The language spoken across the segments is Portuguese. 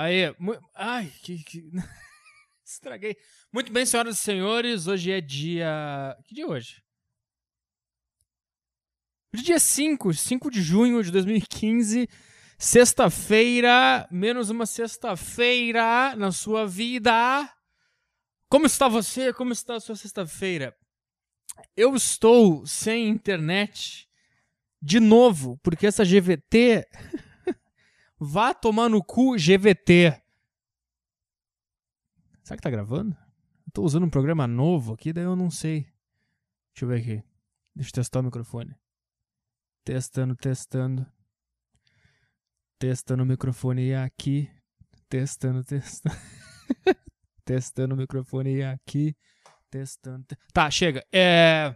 Aí, ai, que, que... estraguei. Muito bem, senhoras e senhores, hoje é dia. Que dia é hoje? Hoje é dia 5, 5 de junho de 2015. Sexta-feira, menos uma sexta-feira na sua vida. Como está você? Como está a sua sexta-feira? Eu estou sem internet de novo, porque essa GVT vá tomar no cu GVT. Será que tá gravando? Estou usando um programa novo aqui, daí eu não sei. Deixa eu ver aqui. Deixa eu testar o microfone. Testando, testando. Testando o microfone aqui. Testando, testando. testando o microfone aqui. Testando. Te... Tá, chega. É.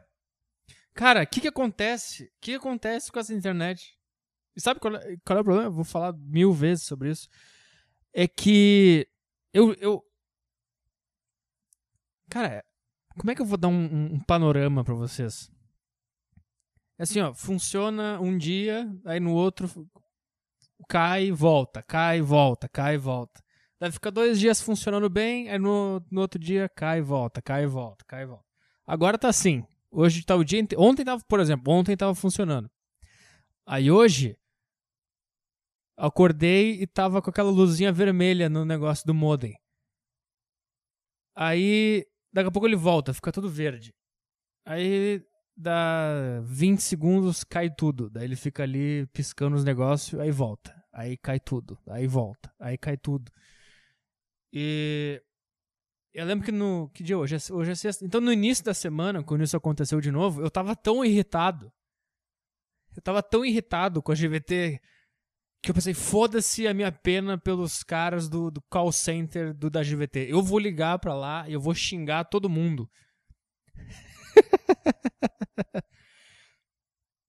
Cara, o que que acontece? O que, que acontece com essa internet? E sabe qual é, qual é o problema? Eu vou falar mil vezes sobre isso. É que eu. eu... Cara, como é que eu vou dar um, um panorama para vocês? É assim, ó, funciona um dia, aí no outro cai, volta, cai, volta, cai, volta. Daí fica dois dias funcionando bem, aí no, no outro dia cai, volta, cai, volta, cai, volta. Agora tá assim. Hoje tá o dia. Ontem tava, por exemplo, ontem tava funcionando. Aí hoje acordei e tava com aquela luzinha vermelha no negócio do modem. Aí daqui a pouco ele volta, fica tudo verde. Aí dá 20 segundos, cai tudo. Daí ele fica ali piscando os negócios, aí volta. Aí cai tudo, aí volta, aí cai tudo. E eu lembro que no. Que dia hoje? Hoje é sexta. Então no início da semana, quando isso aconteceu de novo, eu tava tão irritado. Eu tava tão irritado com a GVT que eu pensei, foda-se a minha pena pelos caras do, do call center do, da GVT. Eu vou ligar pra lá e eu vou xingar todo mundo.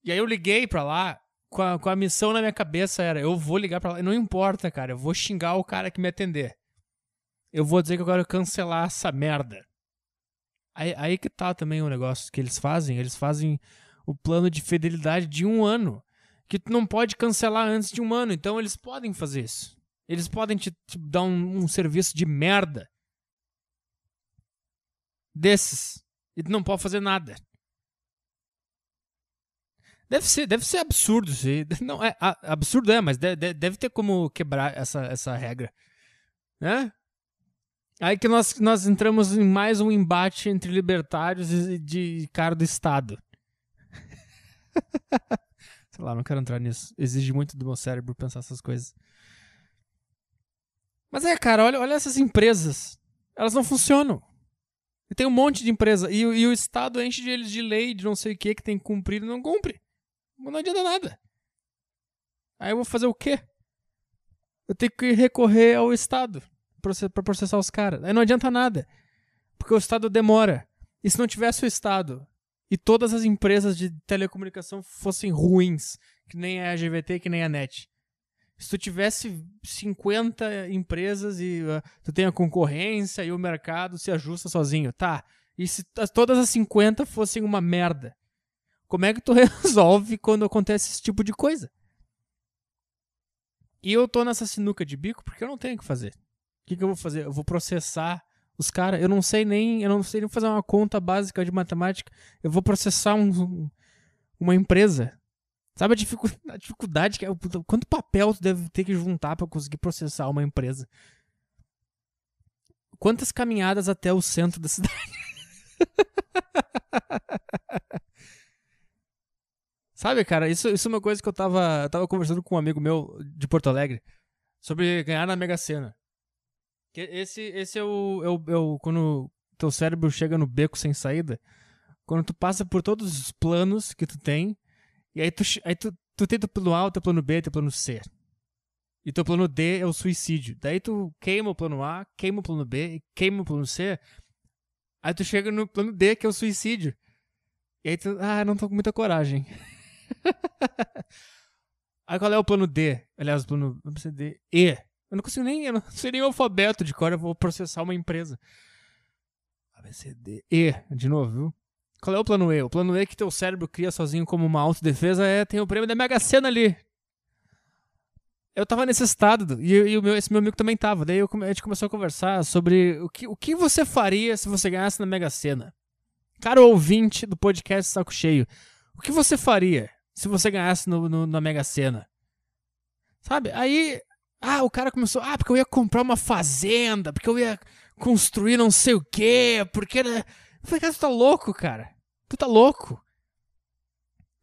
e aí eu liguei pra lá com a, com a missão na minha cabeça era, eu vou ligar pra lá, não importa, cara, eu vou xingar o cara que me atender. Eu vou dizer que eu quero cancelar essa merda. Aí, aí que tá também o negócio que eles fazem, eles fazem o plano de fidelidade de um ano que tu não pode cancelar antes de um ano. Então eles podem fazer isso. Eles podem te, te dar um, um, serviço de merda desses e tu não pode fazer nada. Deve ser, deve ser absurdo. Não, é, absurdo é, mas deve, deve ter como quebrar essa, essa regra. Né? Aí que nós, nós entramos em mais um embate entre libertários e de cara do Estado. Sei lá, não quero entrar nisso. Exige muito do meu cérebro pensar essas coisas. Mas é, cara, olha, olha essas empresas. Elas não funcionam. E tem um monte de empresa. E, e o Estado enche de eles de lei, de não sei o que, que tem que cumprir e não cumpre. Não adianta nada. Aí eu vou fazer o quê? Eu tenho que recorrer ao Estado para processar os caras. Aí não adianta nada. Porque o Estado demora. E se não tivesse o Estado e todas as empresas de telecomunicação fossem ruins, que nem a GVT, que nem a NET. Se tu tivesse 50 empresas e uh, tu tem a concorrência e o mercado se ajusta sozinho, tá? E se todas as 50 fossem uma merda, como é que tu resolve quando acontece esse tipo de coisa? E eu tô nessa sinuca de bico porque eu não tenho o que fazer. O que, que eu vou fazer? Eu vou processar os caras, eu não sei nem, eu não sei nem fazer uma conta básica de matemática. Eu vou processar um, uma empresa. Sabe a dificuldade, a dificuldade que é? Quanto papel tu deve ter que juntar para conseguir processar uma empresa? Quantas caminhadas até o centro da cidade? Sabe, cara, isso, isso é uma coisa que eu tava, eu tava conversando com um amigo meu de Porto Alegre sobre ganhar na Mega Sena. Esse, esse é, o, é, o, é o. Quando teu cérebro chega no beco sem saída. Quando tu passa por todos os planos que tu tem. E aí tu, aí tu, tu tem teu plano A, teu plano B, teu plano C. E teu plano D é o suicídio. Daí tu queima o plano A, queima o plano B, queima o plano C. Aí tu chega no plano D, que é o suicídio. E aí tu, ah, não tô com muita coragem. aí qual é o plano D? Aliás, o plano D, E. Eu não consigo nem. Eu não sei nem o alfabeto de cor, eu vou processar uma empresa. A, B, C, D, E. De novo, viu? Qual é o plano E? O plano E que teu cérebro cria sozinho como uma autodefesa é tem o prêmio da Mega Sena ali. eu tava nesse estado, e, e o meu, esse meu amigo também tava. Daí eu, a gente começou a conversar sobre o que, o que você faria se você ganhasse na Mega Sena. Cara ouvinte do podcast Saco Cheio, o que você faria se você ganhasse no, no, na Mega Sena? Sabe? Aí, ah, o cara começou, ah, porque eu ia comprar uma fazenda, porque eu ia construir não sei o quê, porque... Né? Eu falei, cara, tu tá louco, cara. Tu tá louco.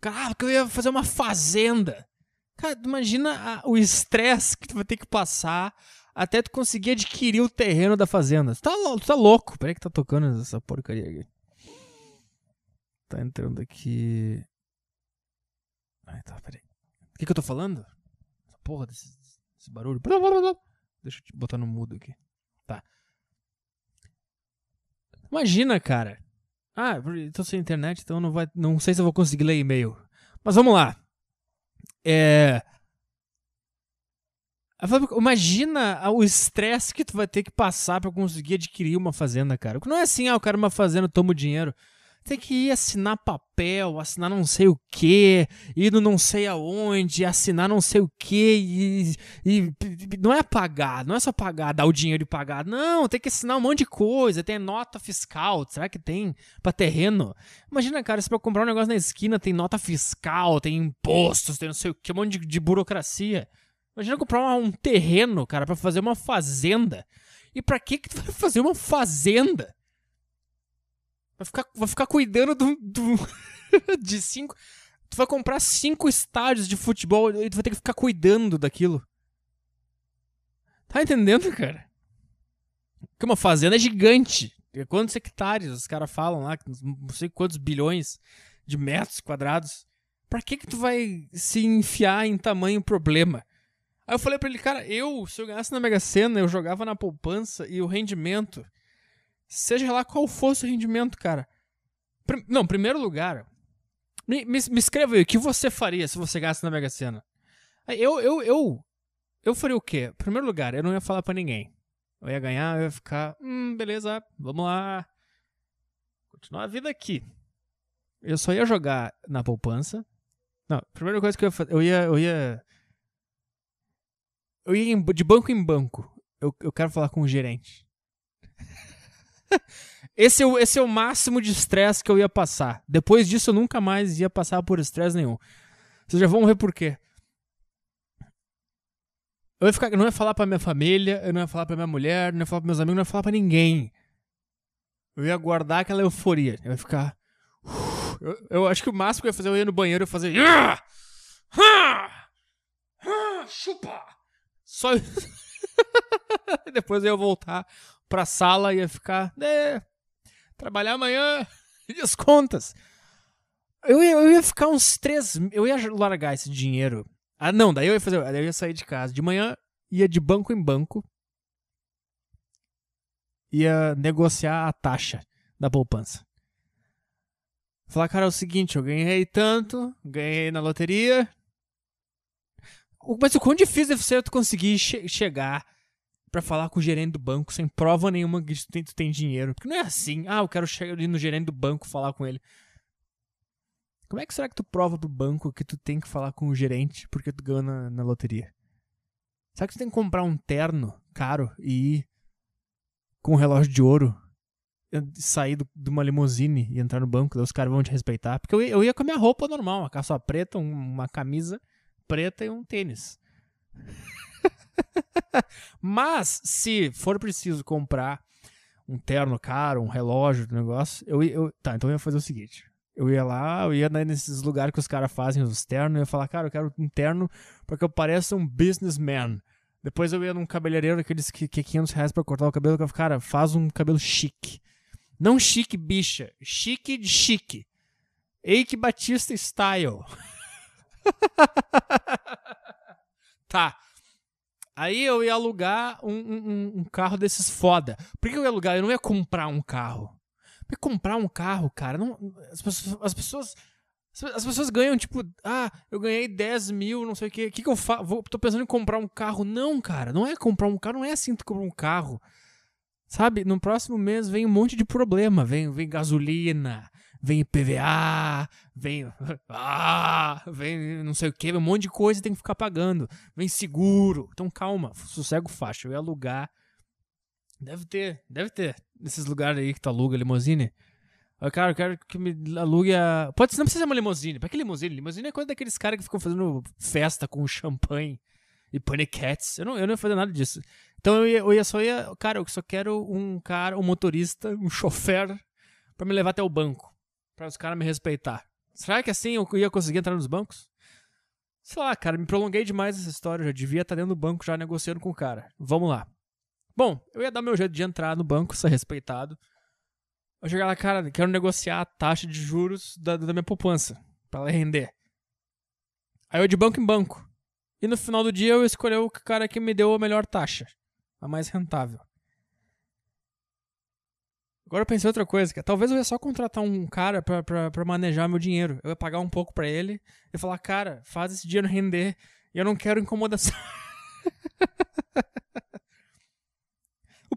Cara, ah, porque eu ia fazer uma fazenda. Cara, imagina a, o estresse que tu vai ter que passar até tu conseguir adquirir o terreno da fazenda. Tu tá, tu tá louco. Peraí que tá tocando essa porcaria aqui. Tá entrando aqui. Ai, tá, peraí. O que, que eu tô falando? Essa porra desse, desse barulho. Deixa eu te botar no mudo aqui. Tá. Imagina, cara. Ah, tô sem internet, então não vai. Não sei se eu vou conseguir ler e-mail. Mas vamos lá. É. Imagina o estresse que tu vai ter que passar para conseguir adquirir uma fazenda, cara. Não é assim, ah, eu quero uma fazenda, tomo o dinheiro tem que ir assinar papel, assinar não sei o que, ir não sei aonde, assinar não sei o que, e, não é pagar, não é só pagar, dar o dinheiro e pagar, não, tem que assinar um monte de coisa, tem nota fiscal, será que tem pra terreno? Imagina, cara, se pra comprar um negócio na esquina tem nota fiscal, tem impostos, tem não sei o que, um monte de, de burocracia. Imagina comprar um terreno, cara, para fazer uma fazenda. E para que que tu vai fazer uma fazenda? Vai ficar, vai ficar cuidando do, do de cinco. Tu vai comprar cinco estádios de futebol e tu vai ter que ficar cuidando daquilo. Tá entendendo, cara? Que uma fazenda é gigante. Quantos hectares os caras falam lá? Não sei quantos bilhões de metros quadrados. Pra que que tu vai se enfiar em tamanho problema? Aí eu falei pra ele, cara, eu, se eu ganhasse na Mega Sena, eu jogava na poupança e o rendimento seja lá qual fosse o rendimento, cara. Pr não, primeiro lugar, me, me, me, escreva aí, o que você faria se você gastasse na Mega Sena? Eu, eu, eu, eu faria o quê? Primeiro lugar, eu não ia falar para ninguém. Eu ia ganhar, eu ia ficar, hum, beleza, vamos lá. Continuar a vida aqui. Eu só ia jogar na poupança. Não, primeira coisa que eu ia fazer, eu ia, eu ia, eu ia de banco em banco. Eu, eu quero falar com o gerente. Esse, é o, esse é o máximo de estresse que eu ia passar. Depois disso, eu nunca mais ia passar por estresse nenhum. Vocês já vão ver por quê. Eu, ia ficar, eu não ia falar pra minha família, eu não ia falar pra minha mulher, não ia falar pros meus amigos, não ia falar pra ninguém. Eu ia guardar aquela euforia. Eu ia ficar. Eu, eu acho que o máximo que eu ia fazer, eu ia no banheiro e fazer. Chupa! Só. Depois eu ia voltar pra sala e ia ficar, né, trabalhar amanhã e as contas. Eu ia, eu ia ficar uns três. Eu ia largar esse dinheiro. Ah, não, daí eu ia fazer. eu ia sair de casa. De manhã, ia de banco em banco. Ia negociar a taxa da poupança. Falar, cara, é o seguinte, eu ganhei tanto, ganhei na loteria. Mas o quão difícil deve ser tu conseguir che chegar para falar com o gerente do banco sem prova nenhuma que tu tem, tu tem dinheiro. Porque não é assim, ah, eu quero chegar ali no gerente do banco falar com ele. Como é que será que tu prova pro banco que tu tem que falar com o gerente porque tu ganhou na, na loteria? Será que tu tem que comprar um terno caro e ir com um relógio de ouro, sair do, de uma limusine e entrar no banco, daí os caras vão te respeitar? Porque eu ia, eu ia com a minha roupa normal, uma calça preta, uma camisa preta e um tênis. Mas, se for preciso comprar um terno caro, um relógio, um negócio, eu, eu. Tá, então eu ia fazer o seguinte. Eu ia lá, eu ia nesses lugares que os caras fazem os ternos, eu ia falar, cara, eu quero um terno porque eu pareça um businessman. Depois eu ia num cabeleireiro aqueles que, que é 500 reais pra cortar o cabelo, que eu cara, faz um cabelo chique. Não chique, bicha. Chique de chique. Eike Batista Style. tá. Aí eu ia alugar um, um, um, carro desses foda. Por que eu ia alugar? Eu não ia comprar um carro. Porque comprar um carro, cara, não, as, pessoas, as pessoas. As pessoas ganham, tipo, ah, eu ganhei 10 mil, não sei o quê. O que, que eu faço? Tô pensando em comprar um carro. Não, cara, não é comprar um carro, não é assim que tu compra um carro. Sabe? No próximo mês vem um monte de problema. Vem, vem gasolina, vem IPVA, vem. Ah, vem não sei o que, um monte de coisa tem que ficar pagando. Vem seguro. Então calma, sossego faixa. Eu ia alugar. Deve ter, deve ter. Nesses lugares aí que tu aluga limousine. Eu, cara, eu quero que me alugue a. Pode ser, não precisa ser uma limousine. Pra que limousine? Limousine é coisa daqueles caras que ficam fazendo festa com champanhe e paniquetes. Eu não, eu não ia fazer nada disso. Então eu ia, eu ia só ia. Cara, eu só quero um cara, um motorista, um chofer para me levar até o banco. Para os caras me respeitar. Será que assim eu ia conseguir entrar nos bancos? Sei lá, cara, me prolonguei demais essa história. Eu já devia estar dentro do banco já negociando com o cara. Vamos lá. Bom, eu ia dar meu jeito de entrar no banco, ser respeitado. Eu chegar lá, cara, quero negociar a taxa de juros da, da minha poupança, para ela render. Aí eu de banco em banco. E no final do dia eu escolhi o cara que me deu a melhor taxa, a mais rentável. Agora eu pensei outra coisa, que talvez eu ia só contratar um cara pra, pra, pra manejar meu dinheiro. Eu ia pagar um pouco para ele e falar, cara, faz esse dinheiro render e eu não quero incomodação.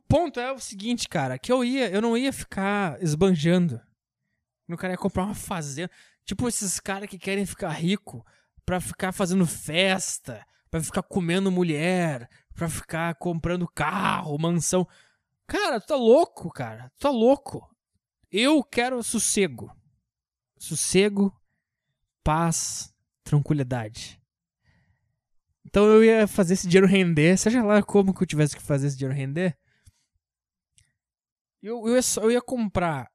ponto é o seguinte, cara, que eu ia, eu não ia ficar esbanjando. O cara ia comprar uma fazenda. Tipo esses caras que querem ficar rico pra ficar fazendo festa, pra ficar comendo mulher, pra ficar comprando carro, mansão. Cara, tu tá louco, cara. Tu tá louco. Eu quero sossego. Sossego, paz, tranquilidade. Então eu ia fazer esse dinheiro render, seja lá como que eu tivesse que fazer esse dinheiro render. Eu, eu, ia, eu ia comprar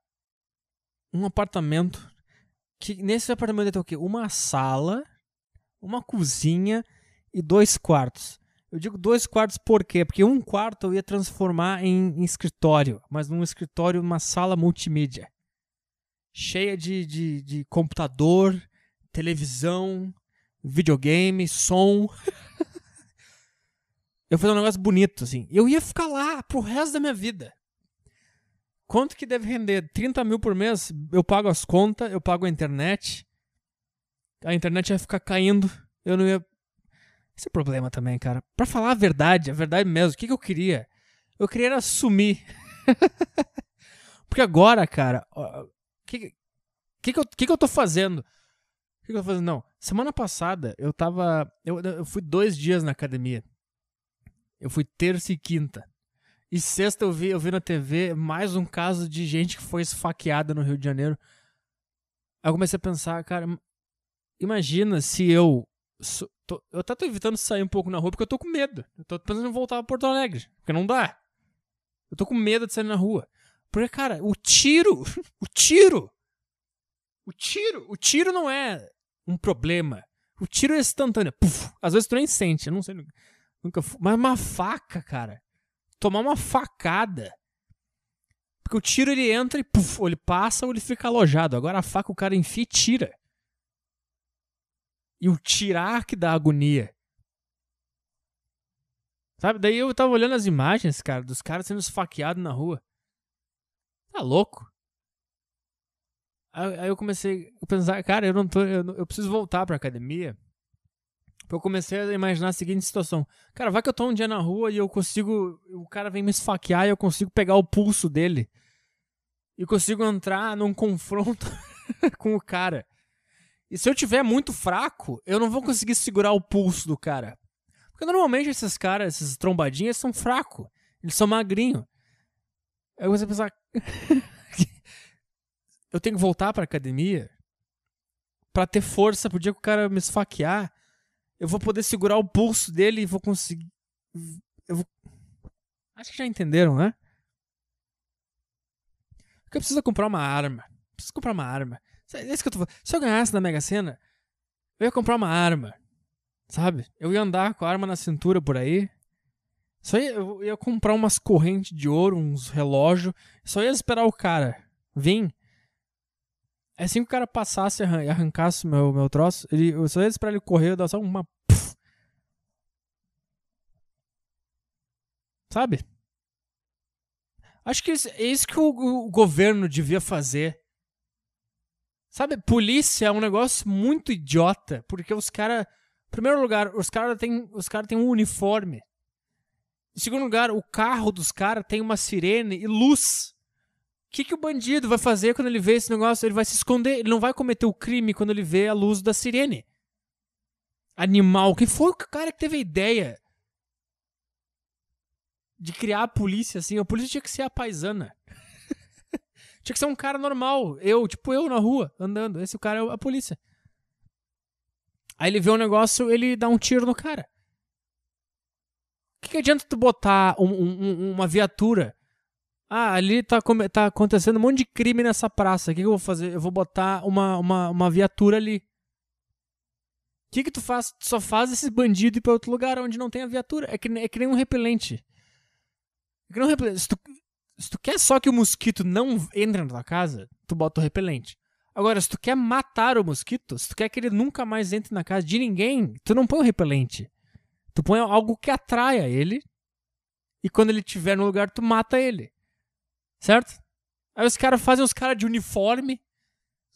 um apartamento que nesse apartamento ia ter o quê? Uma sala, uma cozinha e dois quartos. Eu digo dois quartos por quê? Porque um quarto eu ia transformar em, em escritório, mas num escritório, uma sala multimídia. Cheia de, de, de computador, televisão, videogame, som. eu fazer um negócio bonito, assim. Eu ia ficar lá pro resto da minha vida. Quanto que deve render? 30 mil por mês? Eu pago as contas, eu pago a internet. A internet ia ficar caindo. Eu não ia. Esse é problema também, cara. Pra falar a verdade, a verdade mesmo, o que, que eu queria? Eu queria era sumir. Porque agora, cara, o que, que, que, eu, que, que eu tô fazendo? O que, que eu tô fazendo? Não. Semana passada eu tava. Eu, eu fui dois dias na academia. Eu fui terça e quinta. E sexta eu vi, eu vi na TV mais um caso de gente que foi esfaqueada no Rio de Janeiro. Aí eu comecei a pensar, cara, imagina se eu. Tô, eu até tô evitando sair um pouco na rua porque eu tô com medo. Eu tô pensando em voltar pra Porto Alegre. Porque não dá. Eu tô com medo de sair na rua. Porque, cara, o tiro. O tiro. O tiro. O tiro não é um problema. O tiro é instantâneo. Puf, às vezes tu nem sente. Eu não sei. Nunca. Mas uma faca, cara tomar uma facada. Porque o tiro ele entra e puf, ou ele passa ou ele fica alojado. Agora a faca o cara enfia e tira. E o tirar que dá agonia. Sabe? Daí eu tava olhando as imagens, cara, dos caras sendo esfaqueados na rua. Tá louco? Aí eu comecei a pensar, cara, eu não tô. Eu, eu preciso voltar pra academia eu comecei a imaginar a seguinte situação. Cara, vai que eu tô um dia na rua e eu consigo. O cara vem me esfaquear e eu consigo pegar o pulso dele. E consigo entrar num confronto com o cara. E se eu tiver muito fraco, eu não vou conseguir segurar o pulso do cara. Porque normalmente esses caras, esses trombadinhas, são fracos. Eles são magrinhos. Aí a pensar. eu tenho que voltar pra academia para ter força pro dia que o cara me esfaquear eu vou poder segurar o pulso dele e vou conseguir. Eu vou... Acho que já entenderam, né? Porque eu preciso comprar uma arma. Preciso comprar uma arma. É isso que eu tô. Se eu ganhasse na Mega Sena, eu ia comprar uma arma. Sabe? Eu ia andar com a arma na cintura por aí. Só ia, eu ia comprar umas correntes de ouro, uns relógios. Só ia esperar o cara vir é assim que o cara passasse e arrancasse meu, meu troço, ele, eu só ia esperar ele correr, eu dar só uma. Puff. Sabe? Acho que é isso que o, o governo devia fazer. Sabe, polícia é um negócio muito idiota, porque os caras. Em primeiro lugar, os caras têm os cara têm um uniforme. Em segundo lugar, o carro dos caras tem uma sirene e luz que, que o bandido vai fazer quando ele vê esse negócio? Ele vai se esconder, ele não vai cometer o crime quando ele vê a luz da sirene. Animal, que foi o cara que teve a ideia de criar a polícia assim? A polícia tinha que ser a paisana. Tinha que ser um cara normal, eu, tipo eu na rua, andando. Esse cara é a polícia. Aí ele vê um negócio, ele dá um tiro no cara. O que, que adianta tu botar um, um, uma viatura ah, ali tá, tá acontecendo um monte de crime nessa praça. O que, que eu vou fazer? Eu vou botar uma, uma, uma viatura ali. O que, que tu faz? Tu só faz esse bandido ir pra outro lugar onde não tem a viatura. É que, é que nem um repelente. É que nem um repelente. Se tu, se tu quer só que o mosquito não entre na tua casa, tu bota o repelente. Agora, se tu quer matar o mosquito, se tu quer que ele nunca mais entre na casa de ninguém, tu não põe o repelente. Tu põe algo que atraia ele. E quando ele estiver no lugar, tu mata ele. Certo? Aí os caras fazem os caras de uniforme,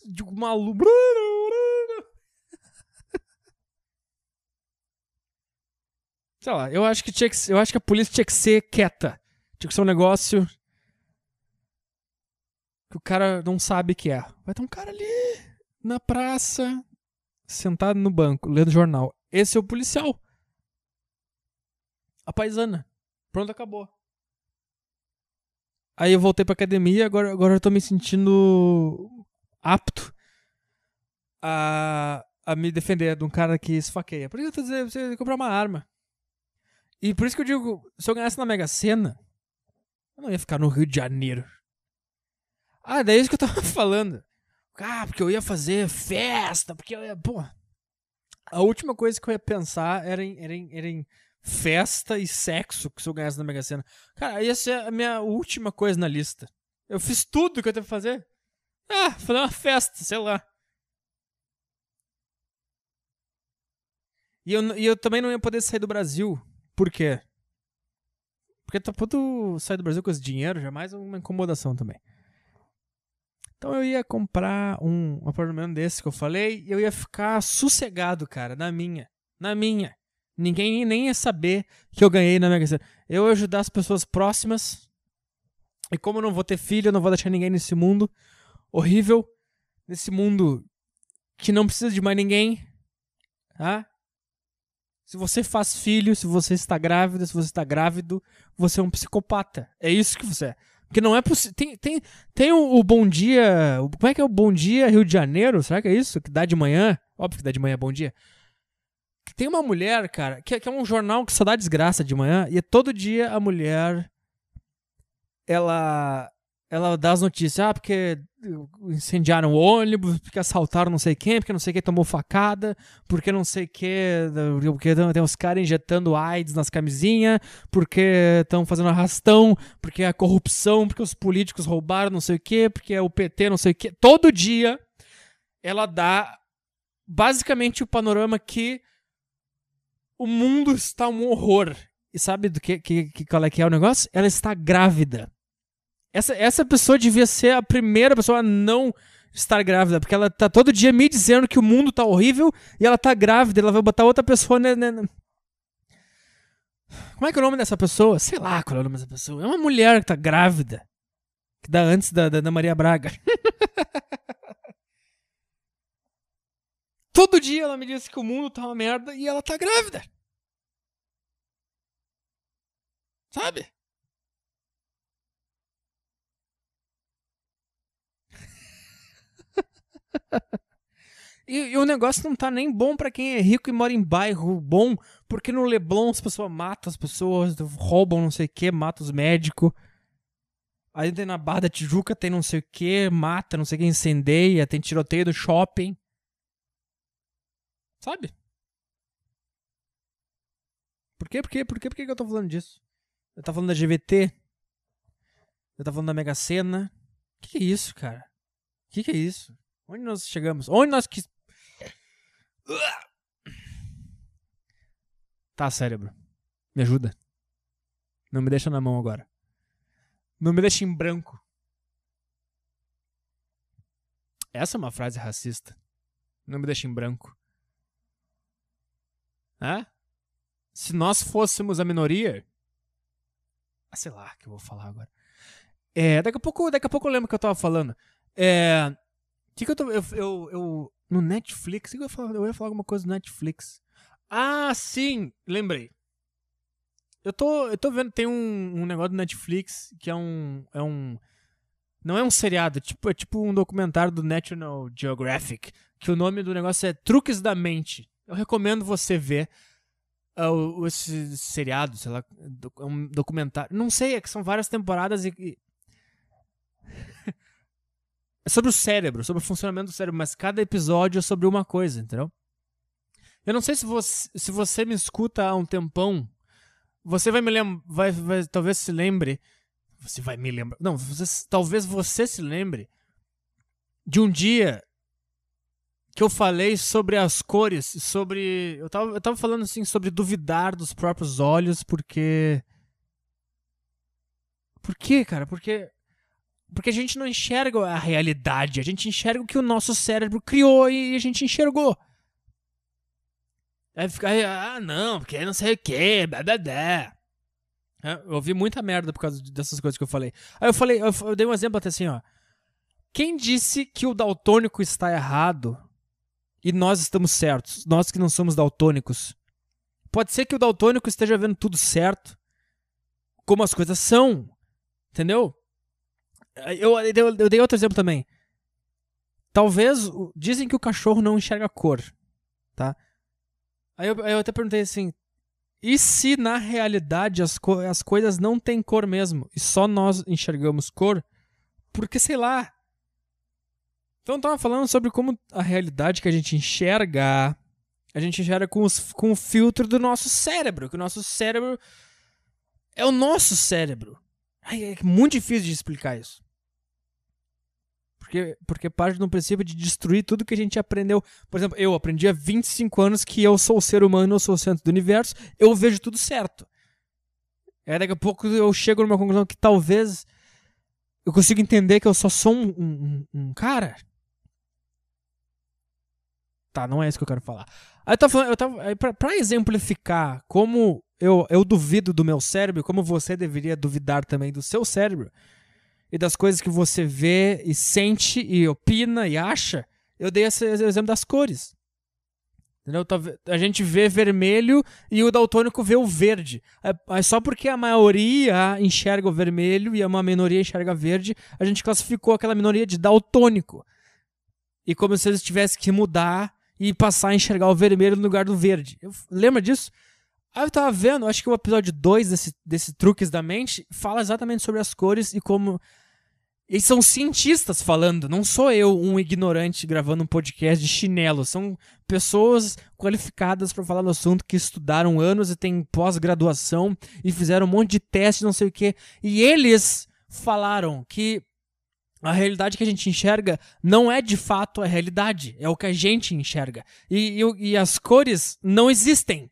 de maluco. Sei lá, eu acho que tinha que, eu acho que a polícia tinha que ser quieta. Tinha que ser um negócio que o cara não sabe que é. Vai ter um cara ali na praça, sentado no banco, lendo jornal. Esse é o policial. A paisana. Pronto, acabou. Aí eu voltei pra academia, agora, agora eu tô me sentindo apto a, a me defender de um cara que esfaqueia. Por isso eu tô dizendo, você tem que comprar uma arma. E por isso que eu digo, se eu ganhasse na Mega Sena, eu não ia ficar no Rio de Janeiro. Ah, daí é isso que eu tava falando. Ah, porque eu ia fazer festa, porque eu ia. Pô. A última coisa que eu ia pensar era em, era em, era em festa e sexo que se eu ganhasse na Mega Sena. Cara, ia ser a minha última coisa na lista. Eu fiz tudo que eu teve que fazer. Ah, fazer uma festa, sei lá. E eu, e eu também não ia poder sair do Brasil. Por quê? Porque tá puto sair do Brasil com esse dinheiro, jamais é uma incomodação também. Então eu ia comprar um apartamento desse que eu falei e eu ia ficar sossegado, cara, na minha. Na minha. Ninguém nem ia saber que eu ganhei na Mega Sena. Eu ia ajudar as pessoas próximas. E como eu não vou ter filho, eu não vou deixar ninguém nesse mundo horrível. Nesse mundo que não precisa de mais ninguém. Tá? Se você faz filho, se você está grávida, se você está grávido, você é um psicopata. É isso que você é. Porque não é possível. Tem, tem, tem o, o, Bom Dia. Como é que é o Bom Dia Rio de Janeiro? Será que é isso? Que dá de manhã? Óbvio que dá de manhã Bom Dia. Tem uma mulher, cara, que, que é um jornal que só dá desgraça de manhã, e é todo dia a mulher. Ela. Ela dá as notícias, ah, porque incendiaram o ônibus, porque assaltaram não sei quem, porque não sei quem tomou facada, porque não sei que, porque tem os caras injetando AIDS nas camisinhas, porque estão fazendo arrastão, porque é a corrupção, porque os políticos roubaram não sei o que, porque é o PT não sei o que. Todo dia ela dá basicamente o panorama que o mundo está um horror. E sabe do que, que, que qual é que é o negócio? Ela está grávida. Essa, essa pessoa devia ser a primeira pessoa a não estar grávida, porque ela tá todo dia me dizendo que o mundo tá horrível e ela tá grávida, ela vai botar outra pessoa Como é que é o nome dessa pessoa? Sei lá qual é o nome dessa pessoa. É uma mulher que tá grávida. Que dá antes da, da, da Maria Braga. Todo dia ela me diz que o mundo tá uma merda e ela tá grávida. Sabe? e, e, o negócio não tá nem bom para quem é rico e mora em bairro bom, porque no Leblon as pessoas matam as pessoas, roubam não sei o que, matam os médicos. Aí na Barra da Tijuca tem não sei o que, mata, não sei o que, incendeia, tem tiroteio do shopping. Sabe? Por quê? Por quê? Por quê? Por que eu tô falando disso? Eu tava falando da GVT. Eu tava falando da Mega Sena. Que que é isso, cara? Que que é isso? Onde nós chegamos? Onde nós quis... Tá, cérebro. Me ajuda. Não me deixa na mão agora. Não me deixa em branco. Essa é uma frase racista. Não me deixa em branco. Se nós fôssemos a minoria. Ah, sei lá que eu vou falar agora. É, daqui a pouco, daqui a pouco eu lembro que eu tava falando. É. que, que eu tô. Eu, eu, eu no Netflix. Que eu, ia falar, eu ia falar alguma coisa do Netflix. Ah, sim! Lembrei. Eu tô, eu tô vendo, tem um, um negócio do Netflix que é um. É um. Não é um seriado, tipo, é tipo um documentário do National Geographic. Que o nome do negócio é Truques da Mente. Eu recomendo você ver uh, esse seriado, sei lá, é um documentário. Não sei, é que são várias temporadas e. é sobre o cérebro, sobre o funcionamento do cérebro, mas cada episódio é sobre uma coisa, entendeu? Eu não sei se você, se você me escuta há um tempão, você vai me lembrar, vai, vai, talvez se lembre, você vai me lembrar, não, você, talvez você se lembre de um dia que eu falei sobre as cores, sobre. Eu tava, eu tava falando assim sobre duvidar dos próprios olhos, porque. Por quê, cara? Porque. Porque a gente não enxerga a realidade, a gente enxerga o que o nosso cérebro criou e a gente enxergou. Aí fica, ah, não, porque não sei o que, blá blá blá. É, eu ouvi muita merda por causa dessas coisas que eu falei. Aí eu falei, eu, eu dei um exemplo até assim, ó. Quem disse que o daltônico está errado e nós estamos certos, nós que não somos daltônicos. Pode ser que o daltônico esteja vendo tudo certo, como as coisas são, entendeu? Eu, eu, eu dei outro exemplo também. Talvez, dizem que o cachorro não enxerga cor, tá? Aí eu, eu até perguntei assim, e se na realidade as, co as coisas não têm cor mesmo, e só nós enxergamos cor? Porque, sei lá, então, eu tava falando sobre como a realidade que a gente enxerga, a gente enxerga com, os, com o filtro do nosso cérebro, que o nosso cérebro é o nosso cérebro. Ai, é muito difícil de explicar isso. Porque, porque parte de um princípio de destruir tudo que a gente aprendeu. Por exemplo, eu aprendi há 25 anos que eu sou o ser humano, eu sou o centro do universo, eu vejo tudo certo. Aí daqui a pouco eu chego numa conclusão que talvez eu consiga entender que eu só sou um, um, um cara Tá, não é isso que eu quero falar. Aí eu tava falando, eu tava, pra, pra exemplificar como eu, eu duvido do meu cérebro, como você deveria duvidar também do seu cérebro, e das coisas que você vê e sente e opina e acha, eu dei esse exemplo das cores. Entendeu? A gente vê vermelho e o daltônico vê o verde. É, só porque a maioria enxerga o vermelho e uma minoria enxerga verde, a gente classificou aquela minoria de daltônico. E como se eles tivessem que mudar e passar a enxergar o vermelho no lugar do verde. Eu, lembra disso? Aí eu tava vendo, acho que o episódio 2 desse, desse Truques da Mente fala exatamente sobre as cores e como. Eles são cientistas falando, não sou eu, um ignorante, gravando um podcast de chinelo. São pessoas qualificadas para falar no assunto que estudaram anos e têm pós-graduação e fizeram um monte de testes, não sei o quê. E eles falaram que a realidade que a gente enxerga não é de fato a realidade, é o que a gente enxerga. E, e, e as cores não existem.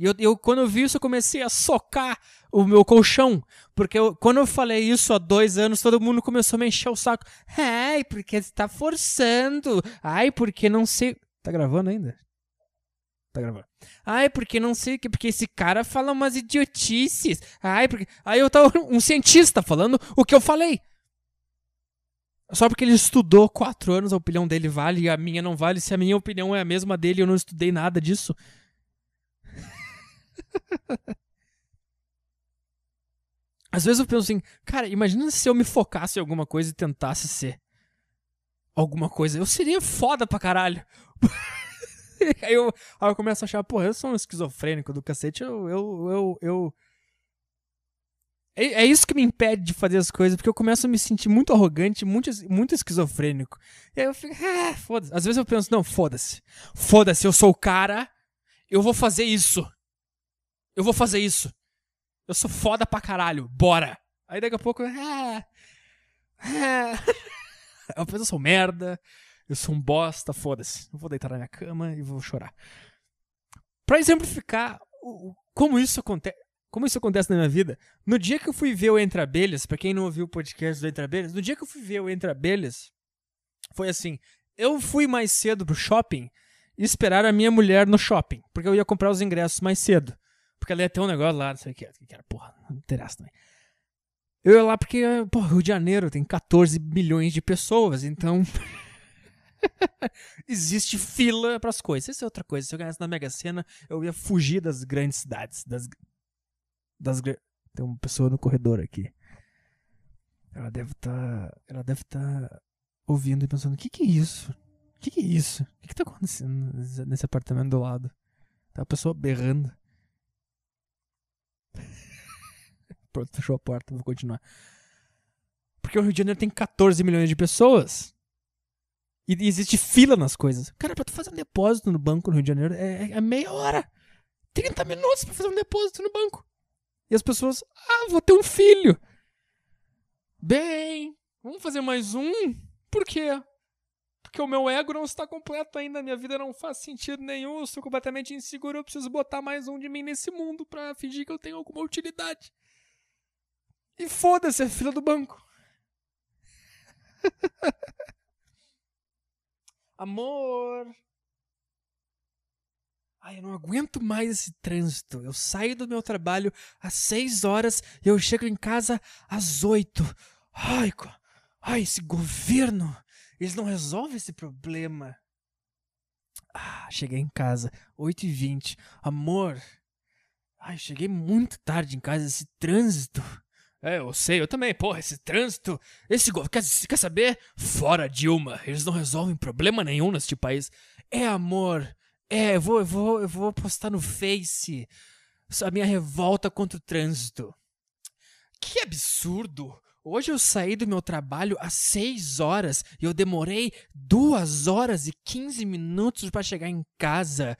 E eu, eu, quando eu vi isso, eu comecei a socar o meu colchão. Porque eu, quando eu falei isso há dois anos, todo mundo começou a me encher o saco. Ai, porque você tá forçando. Ai, porque não sei. Tá gravando ainda? Tá gravando. Ai, porque não sei que. Porque esse cara fala umas idiotices. Ai, porque. Aí eu tava um cientista falando o que eu falei. Só porque ele estudou quatro anos, a opinião dele vale e a minha não vale. Se a minha opinião é a mesma dele, eu não estudei nada disso. Às vezes eu penso assim, cara, imagina se eu me focasse em alguma coisa e tentasse ser alguma coisa. Eu seria foda pra caralho. aí, eu, aí eu começo a achar, porra, eu sou um esquizofrênico do cacete, eu, eu, eu, eu é, é, isso que me impede de fazer as coisas, porque eu começo a me sentir muito arrogante, muito, muito esquizofrênico. E aí eu fico, ah, foda-se. Às vezes eu penso, não, foda-se. Foda-se, eu sou o cara, eu vou fazer isso. Eu vou fazer isso. Eu sou foda pra caralho, bora. Aí daqui a pouco. Eu penso, eu sou merda, eu sou um bosta, foda-se. Eu vou deitar na minha cama e vou chorar. Pra exemplificar como isso acontece como isso acontece na minha vida, no dia que eu fui ver o Entre Abelhas, pra quem não ouviu o podcast do Entre Abelhas, no dia que eu fui ver o Entre Abelhas, foi assim, eu fui mais cedo pro shopping e esperar a minha mulher no shopping, porque eu ia comprar os ingressos mais cedo. Porque ela ia ter um negócio lá, não sei o que, que era, porra, não interessa também. Eu ia lá porque, pô, Rio de Janeiro tem 14 milhões de pessoas, então. Existe fila para as coisas. Essa é outra coisa. Se eu ganhasse na Mega Sena, eu ia fugir das grandes cidades. Das. das Tem uma pessoa no corredor aqui. Ela deve estar. Tá, ela deve estar tá ouvindo e pensando: o que, que é isso? O que, que é isso? O que, que tá acontecendo nesse apartamento do lado? Tá a pessoa berrando. Pronto, fechou a porta, vou continuar. Porque o Rio de Janeiro tem 14 milhões de pessoas. E existe fila nas coisas. Cara, pra tu fazer um depósito no banco no Rio de Janeiro é, é meia hora. 30 minutos pra fazer um depósito no banco. E as pessoas, ah, vou ter um filho. Bem, vamos fazer mais um? Por quê? Porque o meu ego não está completo ainda, minha vida não faz sentido nenhum, eu sou completamente inseguro, eu preciso botar mais um de mim nesse mundo pra fingir que eu tenho alguma utilidade. E foda-se a fila do banco. Amor. Ai, eu não aguento mais esse trânsito. Eu saio do meu trabalho às seis horas e eu chego em casa às oito. Ai, ai, esse governo. Eles não resolvem esse problema. Ah, cheguei em casa, oito e vinte. Amor. Ai, cheguei muito tarde em casa, esse trânsito. É, eu sei, eu também. Porra, esse trânsito. Esse governo. Quer, quer saber? Fora Dilma. Eles não resolvem problema nenhum neste país. É amor. É, eu vou, eu vou, eu vou postar no Face a minha revolta contra o trânsito. Que absurdo! Hoje eu saí do meu trabalho às 6 horas e eu demorei 2 horas e 15 minutos para chegar em casa.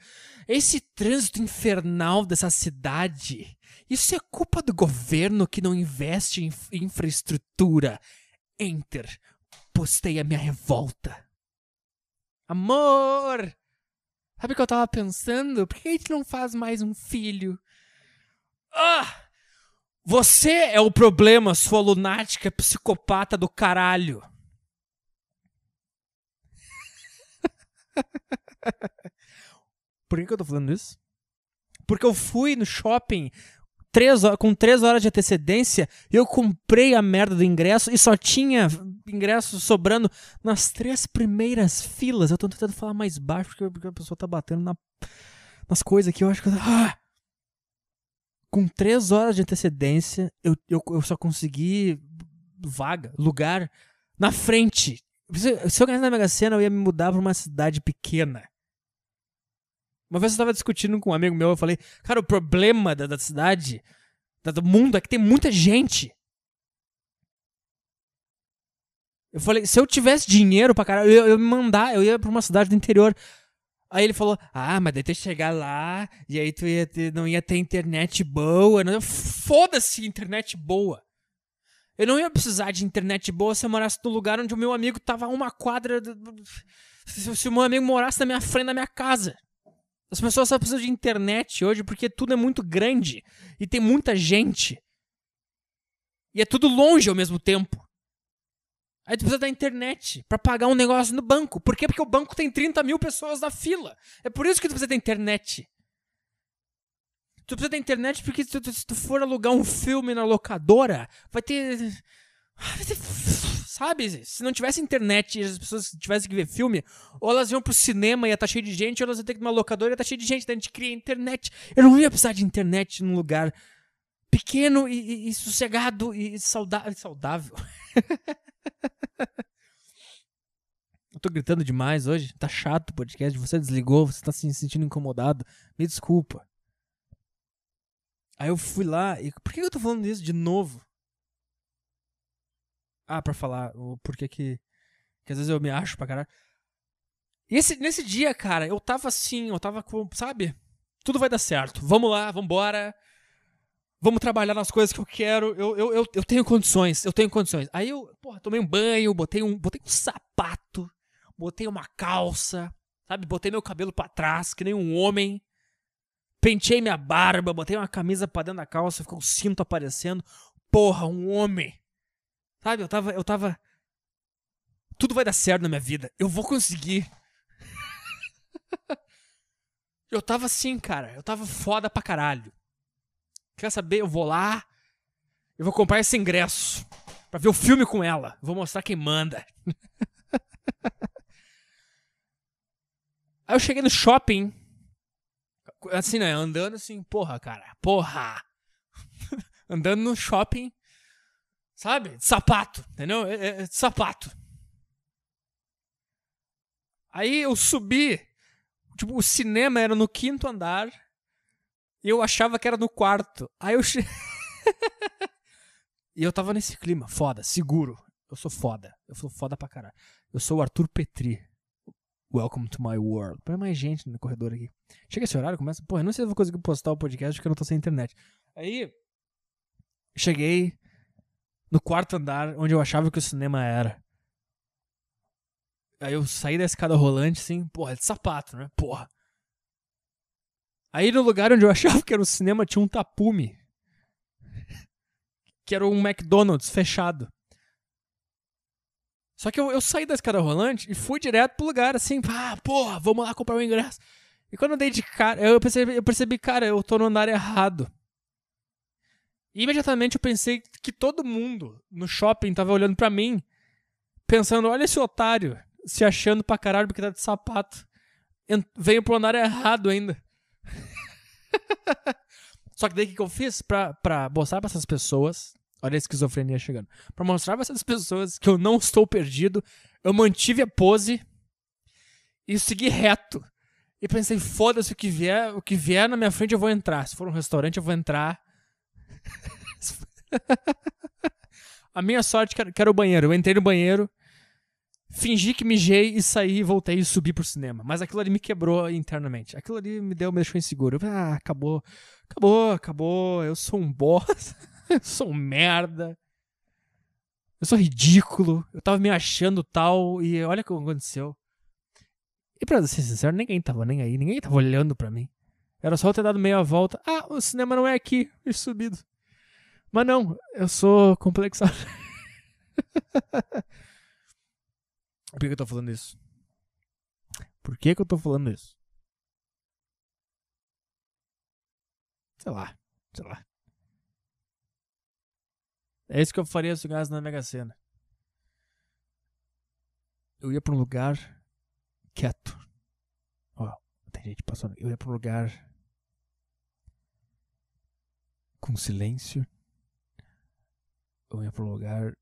Esse trânsito infernal dessa cidade. Isso é culpa do governo que não investe em infraestrutura. Enter. Postei a minha revolta. Amor! Sabe o que eu tava pensando? Por que a gente não faz mais um filho? Ah! Você é o problema, sua lunática psicopata do caralho. Por que, que eu tô falando isso? Porque eu fui no shopping três, com três horas de antecedência e eu comprei a merda do ingresso e só tinha ingresso sobrando nas três primeiras filas. Eu tô tentando falar mais baixo porque a pessoa tá batendo na, nas coisas aqui. Eu acho que. Ah! Com três horas de antecedência, eu, eu, eu só consegui vaga, lugar na frente. Se, se eu ganhasse na Mega Sena, eu ia me mudar pra uma cidade pequena. Uma vez eu estava discutindo com um amigo meu, eu falei, cara, o problema da, da cidade, da, do mundo, é que tem muita gente. Eu falei, se eu tivesse dinheiro pra caralho, eu, eu ia me mandar, eu ia pra uma cidade do interior. Aí ele falou: Ah, mas daí tu ia chegar lá e aí tu ia ter, não ia ter internet boa. Foda-se internet boa. Eu não ia precisar de internet boa se eu morasse no lugar onde o meu amigo tava a uma quadra. Se o meu amigo morasse na minha frente, na minha casa. As pessoas só precisam de internet hoje porque tudo é muito grande e tem muita gente. E é tudo longe ao mesmo tempo. Aí tu precisa da internet para pagar um negócio no banco. Por quê? Porque o banco tem 30 mil pessoas na fila. É por isso que tu precisa da internet. Tu precisa da internet porque se tu, se tu for alugar um filme na locadora, vai ter. Vai ter. Sabe? Se não tivesse internet e as pessoas tivessem que ver filme, ou elas iam pro cinema e ia estar tá cheio de gente, ou elas iam ter que ir numa locadora e ia estar tá cheio de gente. Daí a gente cria internet. Eu não ia precisar de internet num lugar pequeno e, e, e sossegado e saudável. Eu tô gritando demais hoje. Tá chato o podcast. Você desligou, você tá se sentindo incomodado. Me desculpa. Aí eu fui lá e. Por que eu tô falando isso de novo? Ah, pra falar o porquê que. Que às vezes eu me acho pra caralho. E esse, nesse dia, cara, eu tava assim, eu tava com. Sabe? Tudo vai dar certo. Vamos lá, vambora. Vamos trabalhar nas coisas que eu quero. Eu, eu, eu, eu tenho condições, eu tenho condições. Aí eu, porra, tomei um banho, botei um, botei um sapato, botei uma calça, sabe? Botei meu cabelo para trás, que nem um homem. Pentei minha barba, botei uma camisa pra dentro da calça, ficou o cinto aparecendo. Porra, um homem. Sabe, eu tava, eu tava. Tudo vai dar certo na minha vida. Eu vou conseguir. eu tava assim, cara. Eu tava foda pra caralho. Quer saber? Eu vou lá. Eu vou comprar esse ingresso pra ver o filme com ela. Vou mostrar quem manda. Aí eu cheguei no shopping, assim, né? Andando assim, porra, cara, porra. andando no shopping, sabe? De sapato, entendeu? É, é, de sapato. Aí eu subi, tipo, o cinema era no quinto andar e eu achava que era no quarto. Aí eu. Che... e eu tava nesse clima, foda, seguro. Eu sou foda. Eu sou foda pra caralho. Eu sou o Arthur Petri. Welcome to my world. Põe mais gente no corredor aqui. Chega esse horário, começa. Porra, eu não sei se eu vou conseguir postar o podcast porque eu não tô sem internet. Aí. Cheguei no quarto andar onde eu achava que o cinema era. Aí eu saí da escada rolante assim, porra, de sapato, né? Porra. Aí no lugar onde eu achava que era o cinema tinha um tapume. Que era um McDonald's fechado. Só que eu, eu saí da escada rolante e fui direto pro lugar, assim, ah, porra, vamos lá comprar o ingresso. E quando eu dei de cara, eu percebi, eu percebi, cara, eu tô no andar errado. E imediatamente eu pensei que todo mundo no shopping tava olhando para mim, pensando, olha esse otário, se achando pra caralho porque tá de sapato. Veio pro andar errado ainda. Só que daí o que, que eu fiz pra, pra mostrar pra essas pessoas. Olha a esquizofrenia chegando. Pra mostrar pra essas pessoas que eu não estou perdido, eu mantive a pose e segui reto. E pensei, foda-se o que vier, o que vier na minha frente eu vou entrar. Se for um restaurante, eu vou entrar. a minha sorte que era o banheiro. Eu entrei no banheiro, fingi que mijei e saí, voltei e subi pro cinema. Mas aquilo ali me quebrou internamente. Aquilo ali me deu, me deixou inseguro. Ah, acabou, acabou, acabou. Eu sou um boss. eu sou um merda. Eu sou ridículo. Eu tava me achando tal e olha o que aconteceu. E pra ser sincero, ninguém tava nem aí, ninguém tava olhando para mim. Era só eu ter dado meia volta. Ah, o cinema não é aqui, e subido. Mas não, eu sou complexado. Por que, eu tô falando isso? Por que, que eu tô falando isso? Sei lá, sei lá. É isso que eu faria se eu ganhasse na Mega Sena. Eu ia pra um lugar quieto. Ó, tem gente passando. Eu ia pra um lugar com silêncio. Eu ia pra um lugar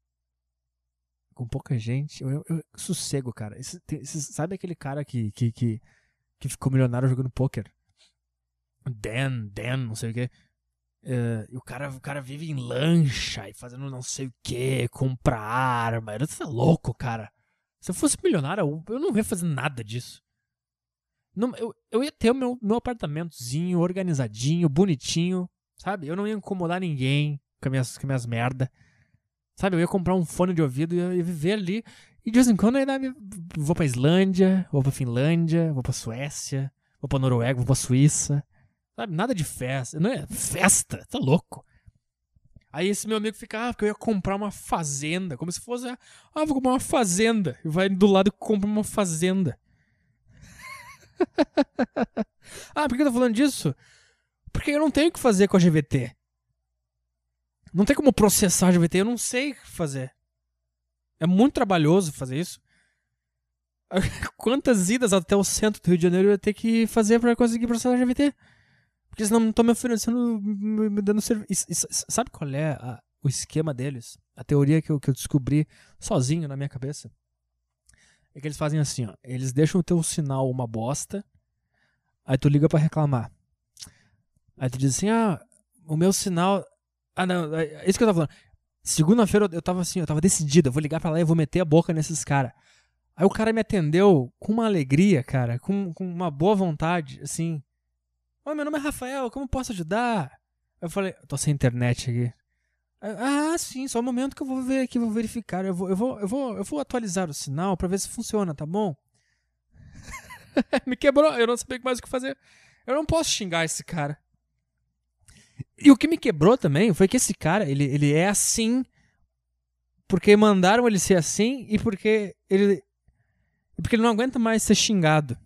com pouca gente, eu, eu, eu sossego, cara. Esse, tem, esse, sabe aquele cara que, que, que, que, ficou milionário jogando poker? Dan, Dan, não sei o quê. Uh, e o cara, o cara vive em lancha e fazendo não sei o que, compra arma. Ele tá louco, cara. Se eu fosse milionário, eu, não ia fazer nada disso. Não, eu, eu ia ter o meu, meu apartamentozinho, organizadinho, bonitinho, sabe? Eu não ia incomodar ninguém com as minhas, com as minhas merda. Sabe, eu ia comprar um fone de ouvido e ia viver ali. E de vez em quando eu ia vou pra Islândia, vou pra Finlândia, vou pra Suécia, vou pra Noruega, vou pra Suíça. Sabe, nada de festa. Não é festa, tá louco. Aí esse meu amigo fica, ah, porque eu ia comprar uma fazenda. Como se fosse, ah, vou comprar uma fazenda. E vai do lado e compra uma fazenda. ah, por que eu tô falando disso? Porque eu não tenho o que fazer com a GVT. Não tem como processar GVT, eu não sei fazer. É muito trabalhoso fazer isso. Quantas idas até o centro do Rio de Janeiro eu ia ter que fazer para conseguir processar GVT? Porque senão não estão me oferecendo, me dando serviço. Sabe qual é a, o esquema deles? A teoria que eu, que eu descobri sozinho na minha cabeça? É que eles fazem assim, ó. Eles deixam o teu sinal uma bosta, aí tu liga para reclamar. Aí tu diz assim, ah, o meu sinal ah, não, é, é isso que eu tava falando. Segunda-feira eu tava assim, eu tava decidido, eu vou ligar pra lá e vou meter a boca nesses caras. Aí o cara me atendeu com uma alegria, cara, com, com uma boa vontade, assim. Oi, meu nome é Rafael, como posso ajudar? Eu falei, tô sem internet aqui. Ah, sim, só um momento que eu vou ver aqui, vou verificar. Eu vou, eu vou, eu vou, eu vou atualizar o sinal para ver se funciona, tá bom? me quebrou, eu não sabia mais o que fazer. Eu não posso xingar esse cara. E o que me quebrou também foi que esse cara, ele, ele é assim porque mandaram ele ser assim e porque ele porque ele não aguenta mais ser xingado.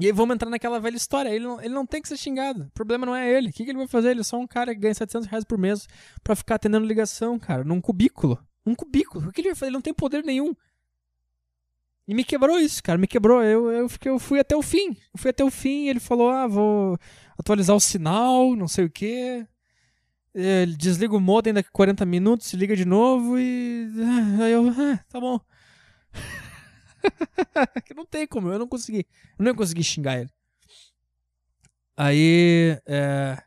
E aí vamos entrar naquela velha história. Ele não, ele não tem que ser xingado. O problema não é ele. O que, que ele vai fazer? Ele é só um cara que ganha 700 reais por mês pra ficar atendendo ligação, cara, num cubículo. Um cubículo. O que ele vai fazer? Ele não tem poder nenhum. E me quebrou isso, cara. Me quebrou. Eu, eu, fiquei, eu fui até o fim. Eu fui até o fim. Ele falou: ah, vou atualizar o sinal, não sei o quê. Ele desliga o modem daqui a 40 minutos, se liga de novo e. Aí eu, ah, tá bom. não tem como, eu não consegui. Eu não consegui xingar ele. Aí. É...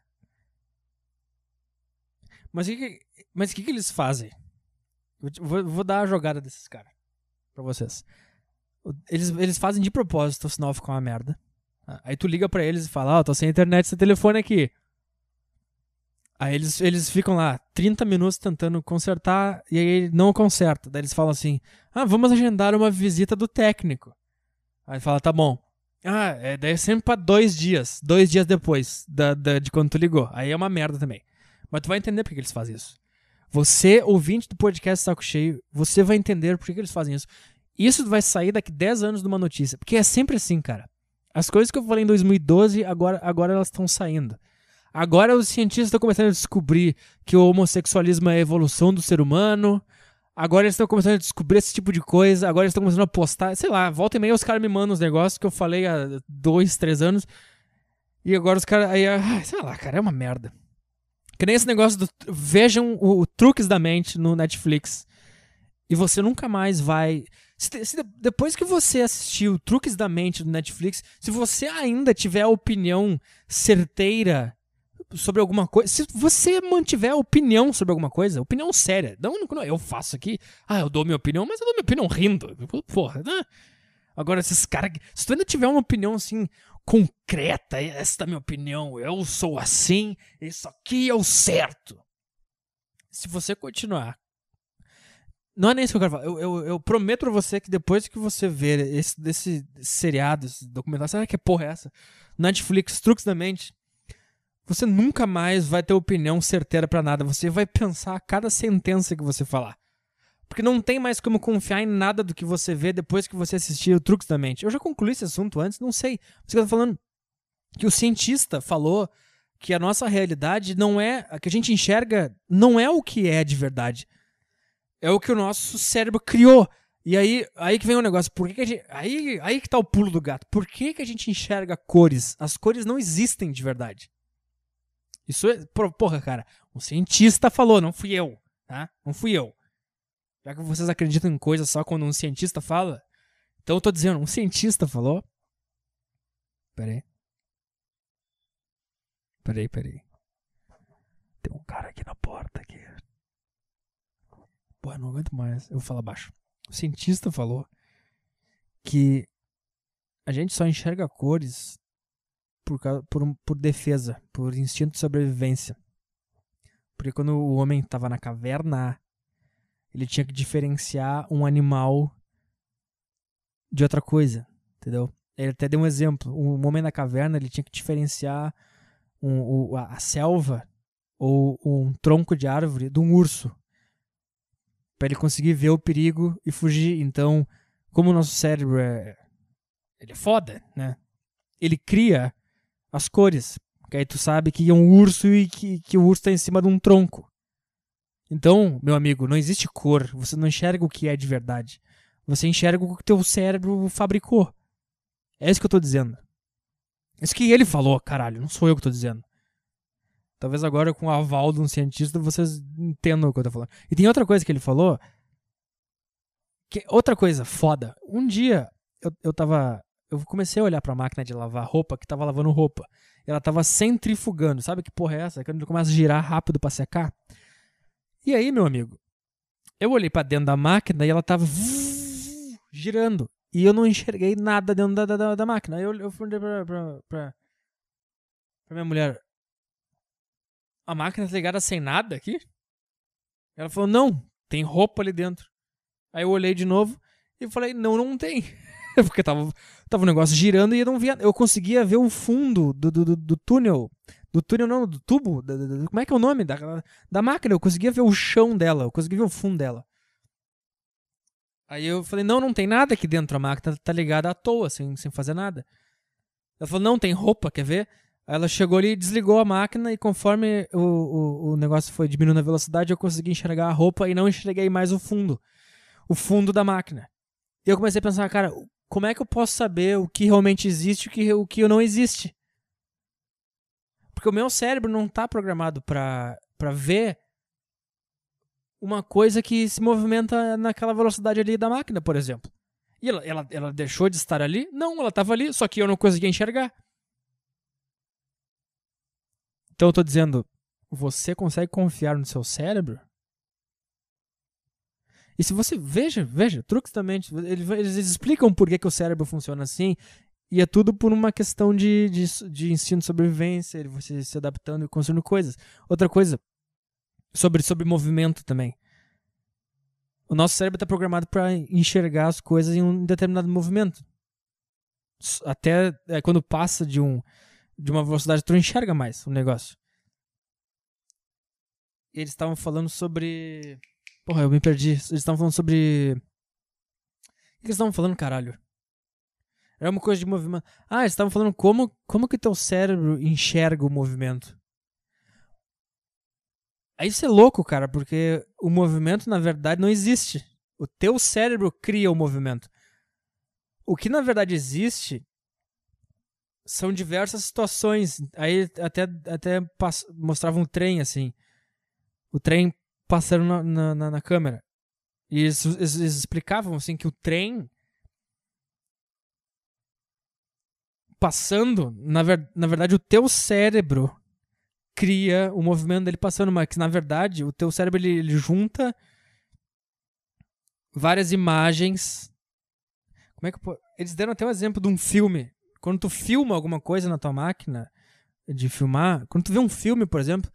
Mas o que, mas que, que eles fazem? Vou, vou dar a jogada desses caras pra vocês. Eles, eles fazem de propósito, o sinal ficar uma merda. Aí tu liga para eles e fala: Ó, oh, tô sem internet, seu telefone aqui. Aí eles, eles ficam lá 30 minutos tentando consertar e aí não conserta. Daí eles falam assim: Ah, vamos agendar uma visita do técnico. Aí fala: Tá bom. Ah, é, daí é sempre pra dois dias. Dois dias depois da, da, de quando tu ligou. Aí é uma merda também. Mas tu vai entender por que eles fazem isso. Você, ouvinte do podcast Saco Cheio, você vai entender por que eles fazem isso. Isso vai sair daqui 10 anos de uma notícia. Porque é sempre assim, cara. As coisas que eu falei em 2012, agora, agora elas estão saindo. Agora os cientistas estão começando a descobrir que o homossexualismo é a evolução do ser humano. Agora eles estão começando a descobrir esse tipo de coisa. Agora eles estão começando a postar. Sei lá, volta e meia os caras me mandam os negócios que eu falei há dois, três anos. E agora os caras. Aí, sei lá, cara, é uma merda. Que nem esse negócio do. Vejam o, o Truques da Mente no Netflix. E você nunca mais vai. Se, se, depois que você assistiu Truques da Mente do Netflix, se você ainda tiver opinião certeira sobre alguma coisa, se você mantiver opinião sobre alguma coisa, opinião séria, não, não eu faço aqui, ah, eu dou minha opinião, mas eu dou minha opinião rindo, porra, né? Agora, esses caras, se tu ainda tiver uma opinião assim, concreta, essa é a minha opinião, eu sou assim, isso aqui é o certo. Se você continuar. Não é nem isso que eu quero falar. Eu, eu, eu prometo pra você que depois que você ver esse, desse seriado, esse documentário, sabe que porra é essa? Netflix, Truques da Mente você nunca mais vai ter opinião certeira para nada. Você vai pensar a cada sentença que você falar. Porque não tem mais como confiar em nada do que você vê depois que você assistir o Truques da Mente. Eu já concluí esse assunto antes, não sei. Você está falando que o cientista falou que a nossa realidade não é. A que a gente enxerga não é o que é de verdade. É o que o nosso cérebro criou. E aí, aí que vem o negócio. Por que, que a gente, aí, aí que tá o pulo do gato. Por que, que a gente enxerga cores? As cores não existem de verdade. Isso é. Porra, cara. Um cientista falou, não fui eu. Tá? Não fui eu. Já que vocês acreditam em coisas só quando um cientista fala. Então eu tô dizendo, um cientista falou. Pera aí. Peraí, peraí. Tem um cara aqui na porta aqui. Pô, não aguento mais. Eu vou falar baixo. O cientista falou que a gente só enxerga cores por, por, por defesa, por instinto de sobrevivência. Porque quando o homem estava na caverna, ele tinha que diferenciar um animal de outra coisa, entendeu? Ele até deu um exemplo. O homem na caverna ele tinha que diferenciar um, a selva ou um tronco de árvore de um urso para ele conseguir ver o perigo e fugir. Então, como o nosso cérebro é ele é foda, né? Ele cria as cores. Que aí tu sabe que é um urso e que, que o urso está em cima de um tronco. Então, meu amigo, não existe cor. Você não enxerga o que é de verdade. Você enxerga o que teu cérebro fabricou. É isso que eu tô dizendo. Isso que ele falou, caralho. Não sou eu que tô dizendo. Talvez agora, com o aval de um cientista, vocês entendam o que eu tô falando. E tem outra coisa que ele falou. Que, outra coisa foda. Um dia, eu, eu tava eu comecei a olhar para a máquina de lavar roupa que tava lavando roupa. Ela tava centrifugando. Sabe que porra é essa? Quando começa a girar rápido para secar. E aí, meu amigo, eu olhei para dentro da máquina e ela tava girando. E eu não enxerguei nada dentro da, da, da máquina. Aí eu, eu fui pra, pra, pra, pra minha mulher. A máquina tá ligada sem nada aqui? Ela falou, não, tem roupa ali dentro. Aí eu olhei de novo e falei, não, não tem. Porque tava, tava o negócio girando e eu não via. Eu conseguia ver o fundo do, do, do túnel. Do túnel, não, do tubo. Como é que é o nome? Da, da máquina. Eu conseguia ver o chão dela. Eu conseguia ver o fundo dela. Aí eu falei, não, não tem nada aqui dentro. A máquina tá ligada à toa, sem, sem fazer nada. Ela falou, não, tem roupa, quer ver? Ela chegou ali, desligou a máquina e conforme o, o, o negócio foi diminuindo a velocidade, eu consegui enxergar a roupa e não enxerguei mais o fundo. O fundo da máquina. E eu comecei a pensar, cara, como é que eu posso saber o que realmente existe e o que, o que não existe? Porque o meu cérebro não está programado para ver uma coisa que se movimenta naquela velocidade ali da máquina, por exemplo. E ela, ela, ela deixou de estar ali? Não, ela estava ali, só que eu não conseguia enxergar. Então eu tô dizendo, você consegue confiar no seu cérebro? E se você. Veja, veja, truques também. Eles, eles explicam por que, que o cérebro funciona assim. E é tudo por uma questão de, de, de ensino de sobrevivência, você se adaptando e construindo coisas. Outra coisa, sobre, sobre movimento também. O nosso cérebro está programado para enxergar as coisas em um determinado movimento. Até é, quando passa de um, de uma velocidade, tu não enxerga mais o negócio. E eles estavam falando sobre. Porra, eu me perdi. Eles estavam falando sobre. O que eles estavam falando, caralho? Era uma coisa de movimento. Ah, eles estavam falando como, como que teu cérebro enxerga o movimento. Aí isso é louco, cara, porque o movimento, na verdade, não existe. O teu cérebro cria o movimento. O que, na verdade, existe são diversas situações. Aí até, até mostrava um trem, assim. O trem passando na, na, na câmera. E eles, eles, eles, explicavam, assim, que o trem passando, na, ver, na verdade, o teu cérebro cria o movimento dele passando, mas que, na verdade, o teu cérebro, ele, ele junta várias imagens. Como é que Eles deram até um exemplo de um filme quando tu filma alguma coisa na tua máquina de filmar, quando tu vê um filme, por exemplo,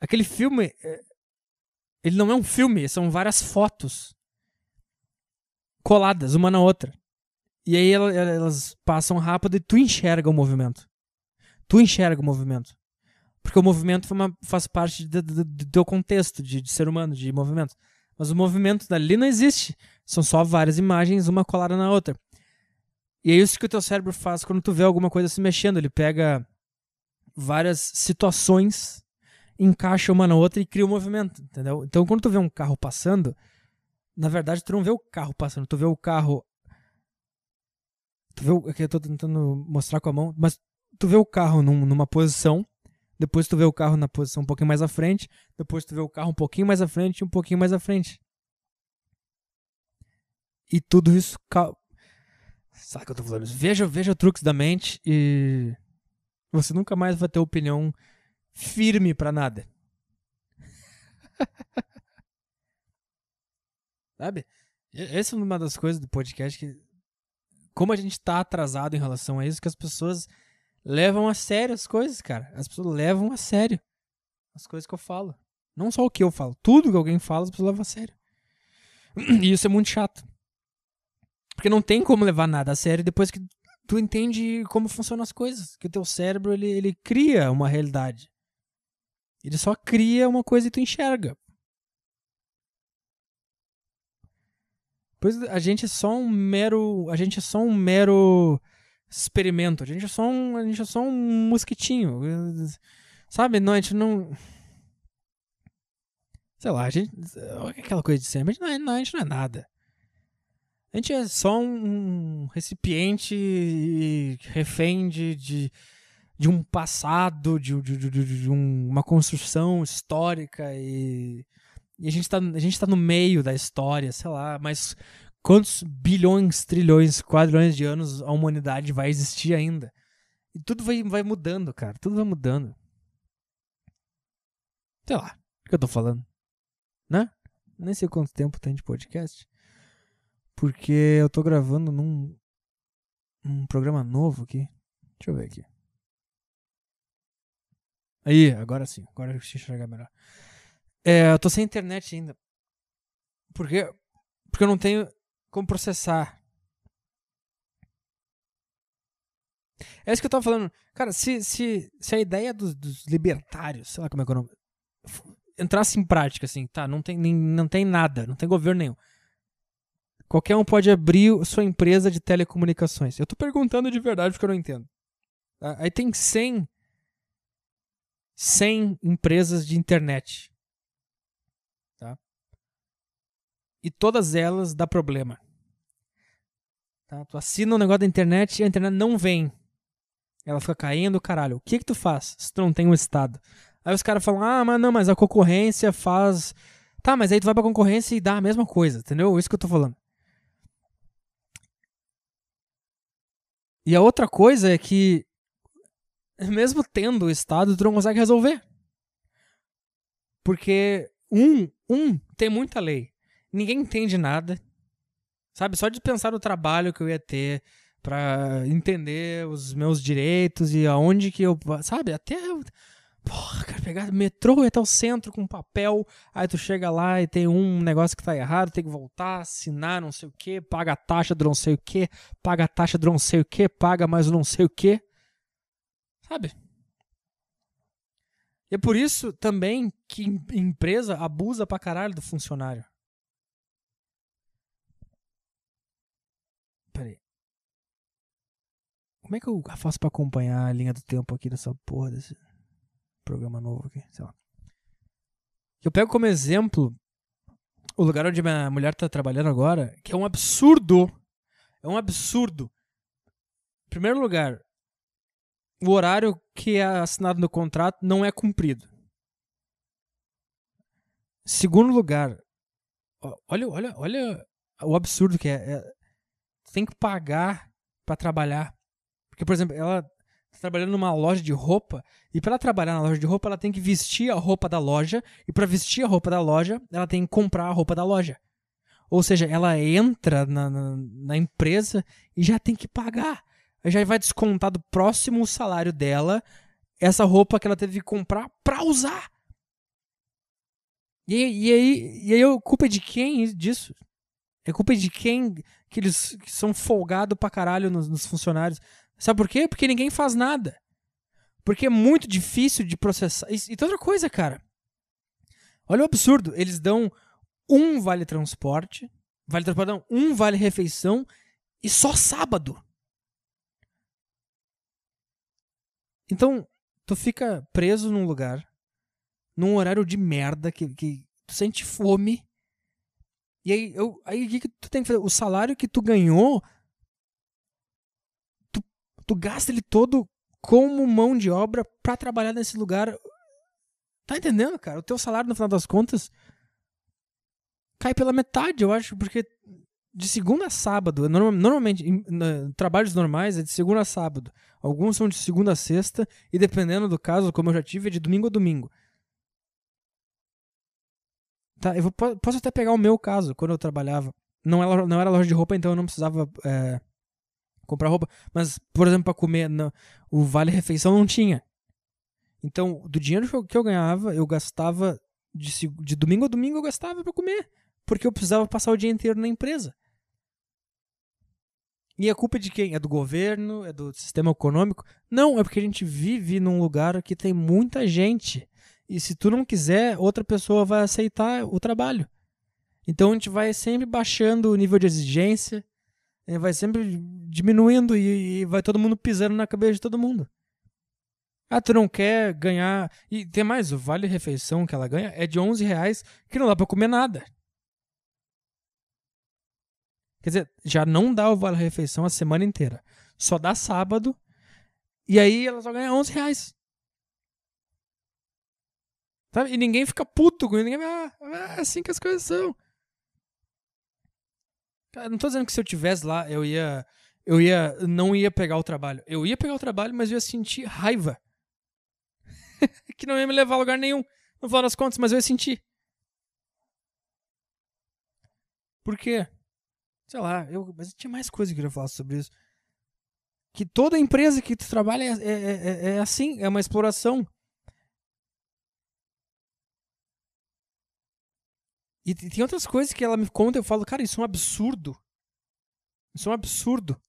aquele filme, é, ele não é um filme, são várias fotos coladas uma na outra. E aí elas passam rápido e tu enxerga o movimento. Tu enxerga o movimento. Porque o movimento faz parte do, teu contexto de, de, ser humano, de movimento. Mas o movimento dali não existe. São só várias imagens, uma colada na outra. E é isso que o teu cérebro faz quando tu vê alguma coisa se mexendo. Ele pega várias situações, encaixa uma na outra e cria um movimento, entendeu? Então quando tu vê um carro passando, na verdade tu não vê o carro passando, tu vê o carro. Tu vê o. Aqui eu tô tentando mostrar com a mão, mas tu vê o carro num, numa posição, depois tu vê o carro na posição um pouquinho mais à frente, depois tu vê o carro um pouquinho mais à frente um pouquinho mais à frente. E tudo isso Sabe o que eu tô falando? Veja, veja truques da mente e você nunca mais vai ter opinião firme para nada. Sabe? Essa é uma das coisas do podcast que como a gente tá atrasado em relação a isso, que as pessoas levam a sério as coisas, cara. As pessoas levam a sério as coisas que eu falo. Não só o que eu falo, tudo que alguém fala, as pessoas levam a sério. E isso é muito chato. Porque não tem como levar nada a sério depois que tu entende como funcionam as coisas. Que o teu cérebro, ele, ele cria uma realidade. Ele só cria uma coisa e tu enxerga. Pois a gente é só um mero. A gente é só um mero experimento. A gente é só um. A gente é só um mosquitinho. Sabe? Não, a gente não. Sei lá, a gente. Aquela coisa de sempre. A gente não é, não, a gente não é nada. A gente é só um recipiente refém de, de, de um passado, de, de, de, uma construção histórica e, e a, gente tá, a gente tá no meio da história, sei lá, mas quantos bilhões, trilhões, quadrilhões de anos a humanidade vai existir ainda? E tudo vai, vai mudando, cara, tudo vai mudando. Sei lá, o que eu tô falando, né? Nem sei quanto tempo tem de podcast. Porque eu tô gravando num, num programa novo aqui. Deixa eu ver aqui. Aí, agora sim. Agora eu consigo enxergar melhor. É, eu tô sem internet ainda. Porque, porque eu não tenho como processar. É isso que eu tava falando. Cara, se, se, se a ideia dos, dos libertários, sei lá como é que eu não. Entrasse em prática, assim, tá? Não tem, nem, não tem nada, não tem governo nenhum. Qualquer um pode abrir sua empresa de telecomunicações. Eu tô perguntando de verdade porque eu não entendo. Aí tem 100, 100 empresas de internet. Tá? E todas elas dá problema. Tá? Tu assina um negócio da internet e a internet não vem. Ela fica caindo, caralho. O que que tu faz se tu não tem um estado? Aí os caras falam, ah, mas não, mas a concorrência faz... Tá, mas aí tu vai pra concorrência e dá a mesma coisa, entendeu? Isso que eu tô falando. E a outra coisa é que, mesmo tendo o Estado, tu não consegue resolver. Porque, um, um, tem muita lei. Ninguém entende nada. Sabe? Só de pensar no trabalho que eu ia ter para entender os meus direitos e aonde que eu. Sabe? Até. Porra, cara, pegar metrô até o centro com papel, aí tu chega lá e tem um negócio que tá errado, tem que voltar, assinar não sei o que, paga a taxa do não sei o que, paga a taxa do não sei o que, paga mais não sei o que. Sabe? E é por isso também que empresa abusa pra caralho do funcionário. Peraí. Como é que eu faço pra acompanhar a linha do tempo aqui dessa porra desse programa novo aqui? Sei lá. Eu pego como exemplo o lugar onde minha mulher tá trabalhando agora, que é um absurdo. É um absurdo. Em primeiro lugar, o horário que é assinado no contrato não é cumprido. Segundo lugar, olha, olha, olha o absurdo que é. é tem que pagar para trabalhar. Porque, por exemplo, ela trabalhando numa loja de roupa e para trabalhar na loja de roupa ela tem que vestir a roupa da loja e para vestir a roupa da loja ela tem que comprar a roupa da loja. Ou seja, ela entra na, na, na empresa e já tem que pagar. Já vai descontar do próximo salário dela essa roupa que ela teve que comprar para usar. E, e, aí, e aí a culpa é de quem disso? É culpa de quem que eles que são folgados pra caralho nos, nos funcionários. Sabe por quê? Porque ninguém faz nada. Porque é muito difícil de processar. E, e outra coisa, cara. Olha o absurdo. Eles dão um vale transporte, vale transporte não, um vale refeição e só sábado. Então, tu fica preso num lugar, num horário de merda, que, que tu sente fome. E aí, eu, aí o que, que tu tem que fazer? O salário que tu ganhou tu gasta ele todo como mão de obra para trabalhar nesse lugar. Tá entendendo, cara? O teu salário, no final das contas, cai pela metade, eu acho, porque de segunda a sábado, normalmente, em, trabalhos normais é de segunda a sábado. Alguns são de segunda a sexta, e dependendo do caso, como eu já tive, é de domingo a domingo. Tá, eu vou, posso até pegar o meu caso, quando eu trabalhava. Não era, não era loja de roupa, então eu não precisava é, comprar roupa. Mas, por exemplo, para comer, no, o vale refeição não tinha. Então, do dinheiro que eu ganhava, eu gastava de, de domingo a domingo eu gastava para comer, porque eu precisava passar o dia inteiro na empresa. E a culpa é de quem? É do governo? É do sistema econômico? Não, é porque a gente vive num lugar que tem muita gente. E se tu não quiser, outra pessoa vai aceitar o trabalho. Então a gente vai sempre baixando o nível de exigência, vai sempre diminuindo e, e, vai todo mundo pisando na cabeça de todo mundo. Ah, tu não quer ganhar. E tem mais, o vale refeição que ela ganha é de 11 reais que não dá pra comer nada. Quer dizer, já não dá o vale refeição a semana inteira. Só dá sábado. E aí ela só ganha 11 reais. Sabe? E ninguém fica puto com ninguém. Ah, é assim que as coisas são. Cara, não tô dizendo que se eu tivesse lá, eu ia. Eu ia. Não ia pegar o trabalho. Eu ia pegar o trabalho, mas eu ia sentir raiva. que não ia me levar a lugar nenhum. No final das contas, mas eu ia sentir. Por quê? Sei lá, eu, mas tinha mais coisa que eu queria falar sobre isso. Que toda empresa que tu trabalha é, é, é, é assim, é uma exploração. E tem outras coisas que ela me conta eu falo, cara, isso é um absurdo. Isso é um absurdo.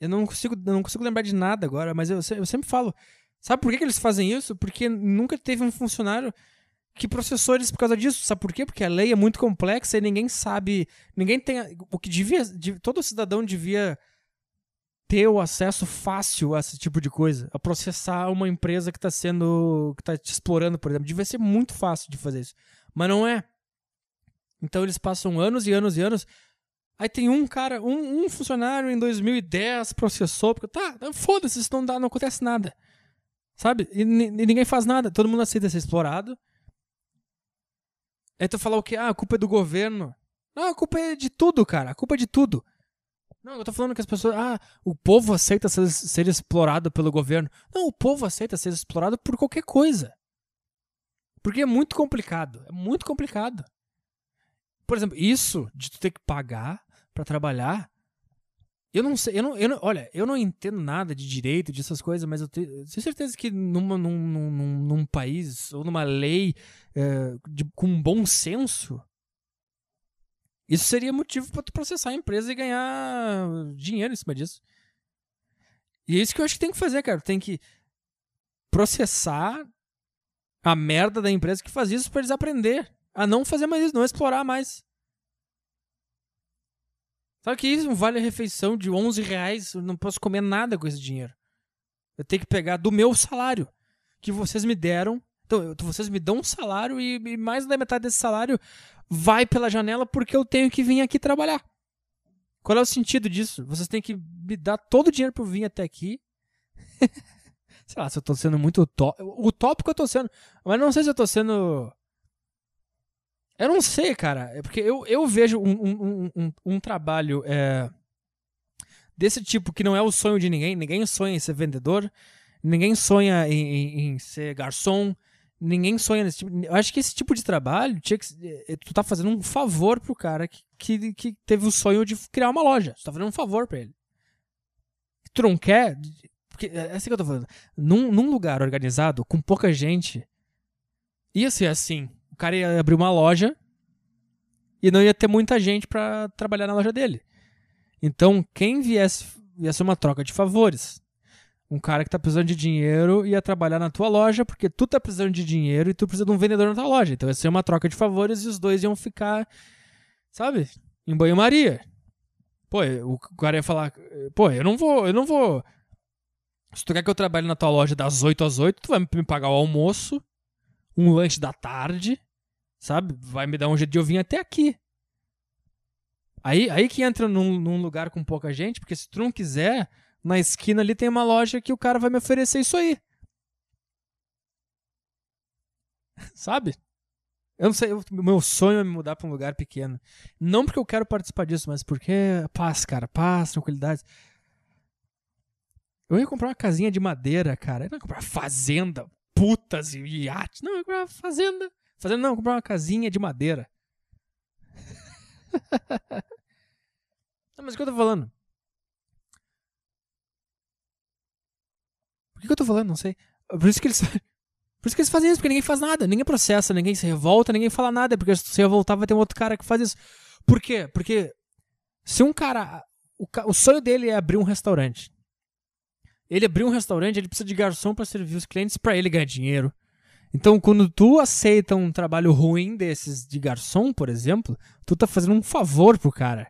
Eu não consigo, eu não consigo lembrar de nada agora, mas eu, eu sempre falo. Sabe por que, que eles fazem isso? Porque nunca teve um funcionário que processou eles por causa disso. Sabe por quê? Porque a lei é muito complexa e ninguém sabe. Ninguém tem. O que devia. Todo cidadão devia ter o acesso fácil a esse tipo de coisa, a processar uma empresa que está sendo, que está te explorando, por exemplo. Devia ser muito fácil de fazer isso, mas não é. Então eles passam anos e anos e anos. Aí tem um cara, um, um funcionário em 2010 processou, porque tá, foda-se, isso não dá, não acontece nada. Sabe? E, e, ninguém faz nada, todo mundo aceita ser explorado. Aí tu falar o quê? Ah, a culpa é do governo. Não, a culpa é de tudo, cara. A culpa é de tudo. Não, eu tô falando que as pessoas. Ah, o povo aceita ser, ser explorado pelo governo. Não, o povo aceita ser explorado por qualquer coisa. Porque é muito complicado. É muito complicado. Por exemplo, isso de tu ter que pagar para trabalhar. Eu não sei, eu não, eu não, olha, eu não entendo nada de direito, dessas coisas, mas eu tenho, tenho certeza que numa, num, num, num, país ou numa lei é, de, com bom senso, isso seria motivo para tu processar a empresa e ganhar dinheiro em cima disso. E é isso que eu acho que tem que fazer, cara. Tem que processar a merda da empresa que faz isso para eles aprender a não fazer mais isso, não explorar mais. Sabe que isso vale a refeição de 11 reais? Eu não posso comer nada com esse dinheiro. Eu tenho que pegar do meu salário que vocês me deram. Então, vocês me dão um salário e, e mais da metade desse salário vai pela janela porque eu tenho que vir aqui trabalhar. Qual é o sentido disso? Vocês têm que me dar todo o dinheiro para eu vir até aqui. sei lá, se eu tô sendo muito utópico, eu tô sendo. Mas não sei se eu tô sendo eu não sei, cara. É porque eu, eu vejo um, um, um, um trabalho é, desse tipo que não é o sonho de ninguém. Ninguém sonha em ser vendedor. Ninguém sonha em, em, em ser garçom. Ninguém sonha nesse tipo. Eu acho que esse tipo de trabalho tinha que, é, tu tá fazendo um favor pro cara que, que, que teve o sonho de criar uma loja. Tu tá fazendo um favor pra ele. Tu não quer. Porque é assim que eu tô falando. Num, num lugar organizado, com pouca gente, ia ser assim o cara ia abrir uma loja e não ia ter muita gente para trabalhar na loja dele. Então, quem viesse ia ser uma troca de favores. Um cara que tá precisando de dinheiro ia trabalhar na tua loja porque tu tá precisando de dinheiro e tu precisa de um vendedor na tua loja. Então ia ser uma troca de favores e os dois iam ficar, sabe, em banho-maria. Pô, o cara ia falar, pô, eu não vou, eu não vou. Se tu quer que eu trabalhe na tua loja das 8 às 8, tu vai me pagar o almoço um lanche da tarde, sabe? Vai me dar um jeito de eu vir até aqui. Aí, aí que entra num, num lugar com pouca gente, porque se tu não quiser, na esquina ali tem uma loja que o cara vai me oferecer isso aí. Sabe? Eu não sei, o meu sonho é me mudar para um lugar pequeno. Não porque eu quero participar disso, mas porque paz, cara, paz, tranquilidade. Eu ia comprar uma casinha de madeira, cara. Eu ia comprar fazenda, putas e iates. Não, eu comprar uma fazenda. Fazenda não, comprar uma casinha de madeira. não, mas o que eu tô falando? Que, que eu tô falando? Não sei. Por isso que eles. Por isso que eles fazem isso, porque ninguém faz nada, ninguém processa, ninguém se revolta, ninguém fala nada, porque se revoltar vai ter um outro cara que faz isso. Por quê? Porque se um cara. O, o sonho dele é abrir um restaurante. Ele abriu um restaurante, ele precisa de garçom para servir os clientes para ele ganhar dinheiro. Então, quando tu aceita um trabalho ruim desses de garçom, por exemplo, tu tá fazendo um favor pro cara.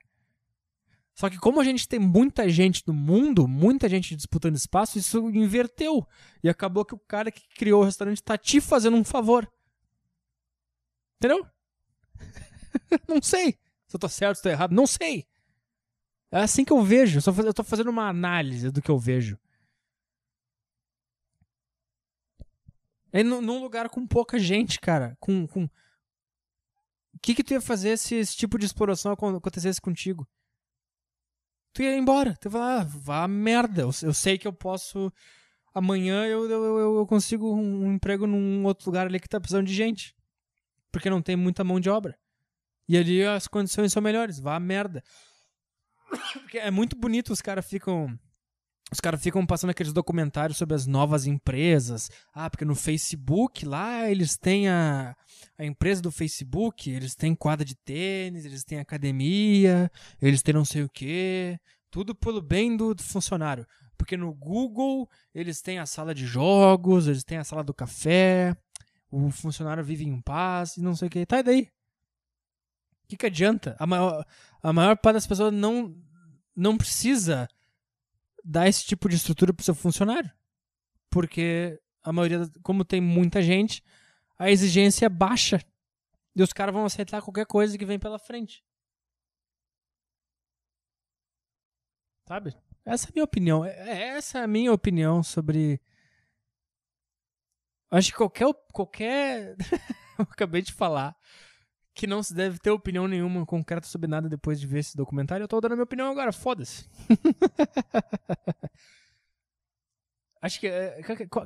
Só que como a gente tem muita gente no mundo, muita gente disputando espaço, isso inverteu. E acabou que o cara que criou o restaurante tá te fazendo um favor. Entendeu? não sei se eu tô certo, se eu tô errado. Não sei. É assim que eu vejo. Eu tô fazendo uma análise do que eu vejo. É num lugar com pouca gente, cara. Com. com... O que, que tu ia fazer se esse tipo de exploração acontecesse contigo? Tu ia embora. Tu ia falar, ah, vá merda. Eu, eu, sei que eu posso. Amanhã eu, eu, eu consigo um emprego num outro lugar ali que tá precisando de gente. Porque não tem muita mão de obra. E ali as condições são melhores. Vá merda. Porque é muito bonito, os caras ficam os caras ficam passando aqueles documentários sobre as novas empresas. Ah, porque no Facebook lá eles têm a, a empresa do Facebook, eles têm quadra de tênis, eles têm academia, eles têm não sei o quê. Tudo pelo bem do, do funcionário. Porque no Google eles têm a sala de jogos, eles têm a sala do café, o funcionário vive em paz e não sei o que. Tá, e daí? O que, que adianta? A maior, a maior parte das pessoas não, não precisa dar esse tipo de estrutura pro seu funcionário. Porque a maioria, como tem muita gente, a exigência é baixa. E os caras vão aceitar qualquer coisa que vem pela frente. Sabe? Essa é a minha opinião. É, é, essa é a minha opinião sobre. Acho que qualquer. qualquer... Acabei de falar que não se deve ter opinião nenhuma concreta sobre nada depois de ver esse documentário. Eu tô dando minha opinião agora, foda-se. Acho que é,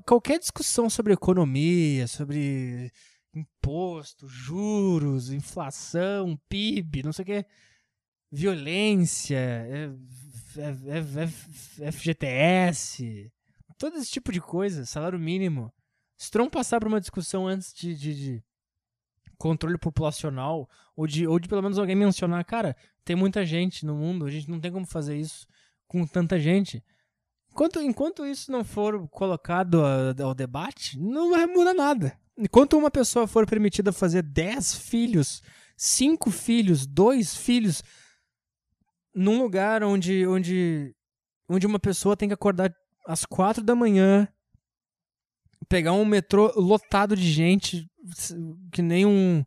qualquer discussão sobre economia, sobre imposto, juros, inflação, PIB, não sei o que, violência, é, FGTS, todo esse tipo de coisa, salário mínimo. Se não passar por uma discussão antes de, de, de controle populacional, ou de, ou de pelo menos alguém mencionar, cara, tem muita gente no mundo, a gente não tem como fazer isso com tanta gente. Enquanto, enquanto isso não for colocado ao debate, não vai mudar nada. Enquanto uma pessoa for permitida fazer 10 filhos, 5 filhos, 2 filhos, num lugar onde, onde, onde uma pessoa tem que acordar às 4 da manhã, pegar um metrô lotado de gente, que nem um.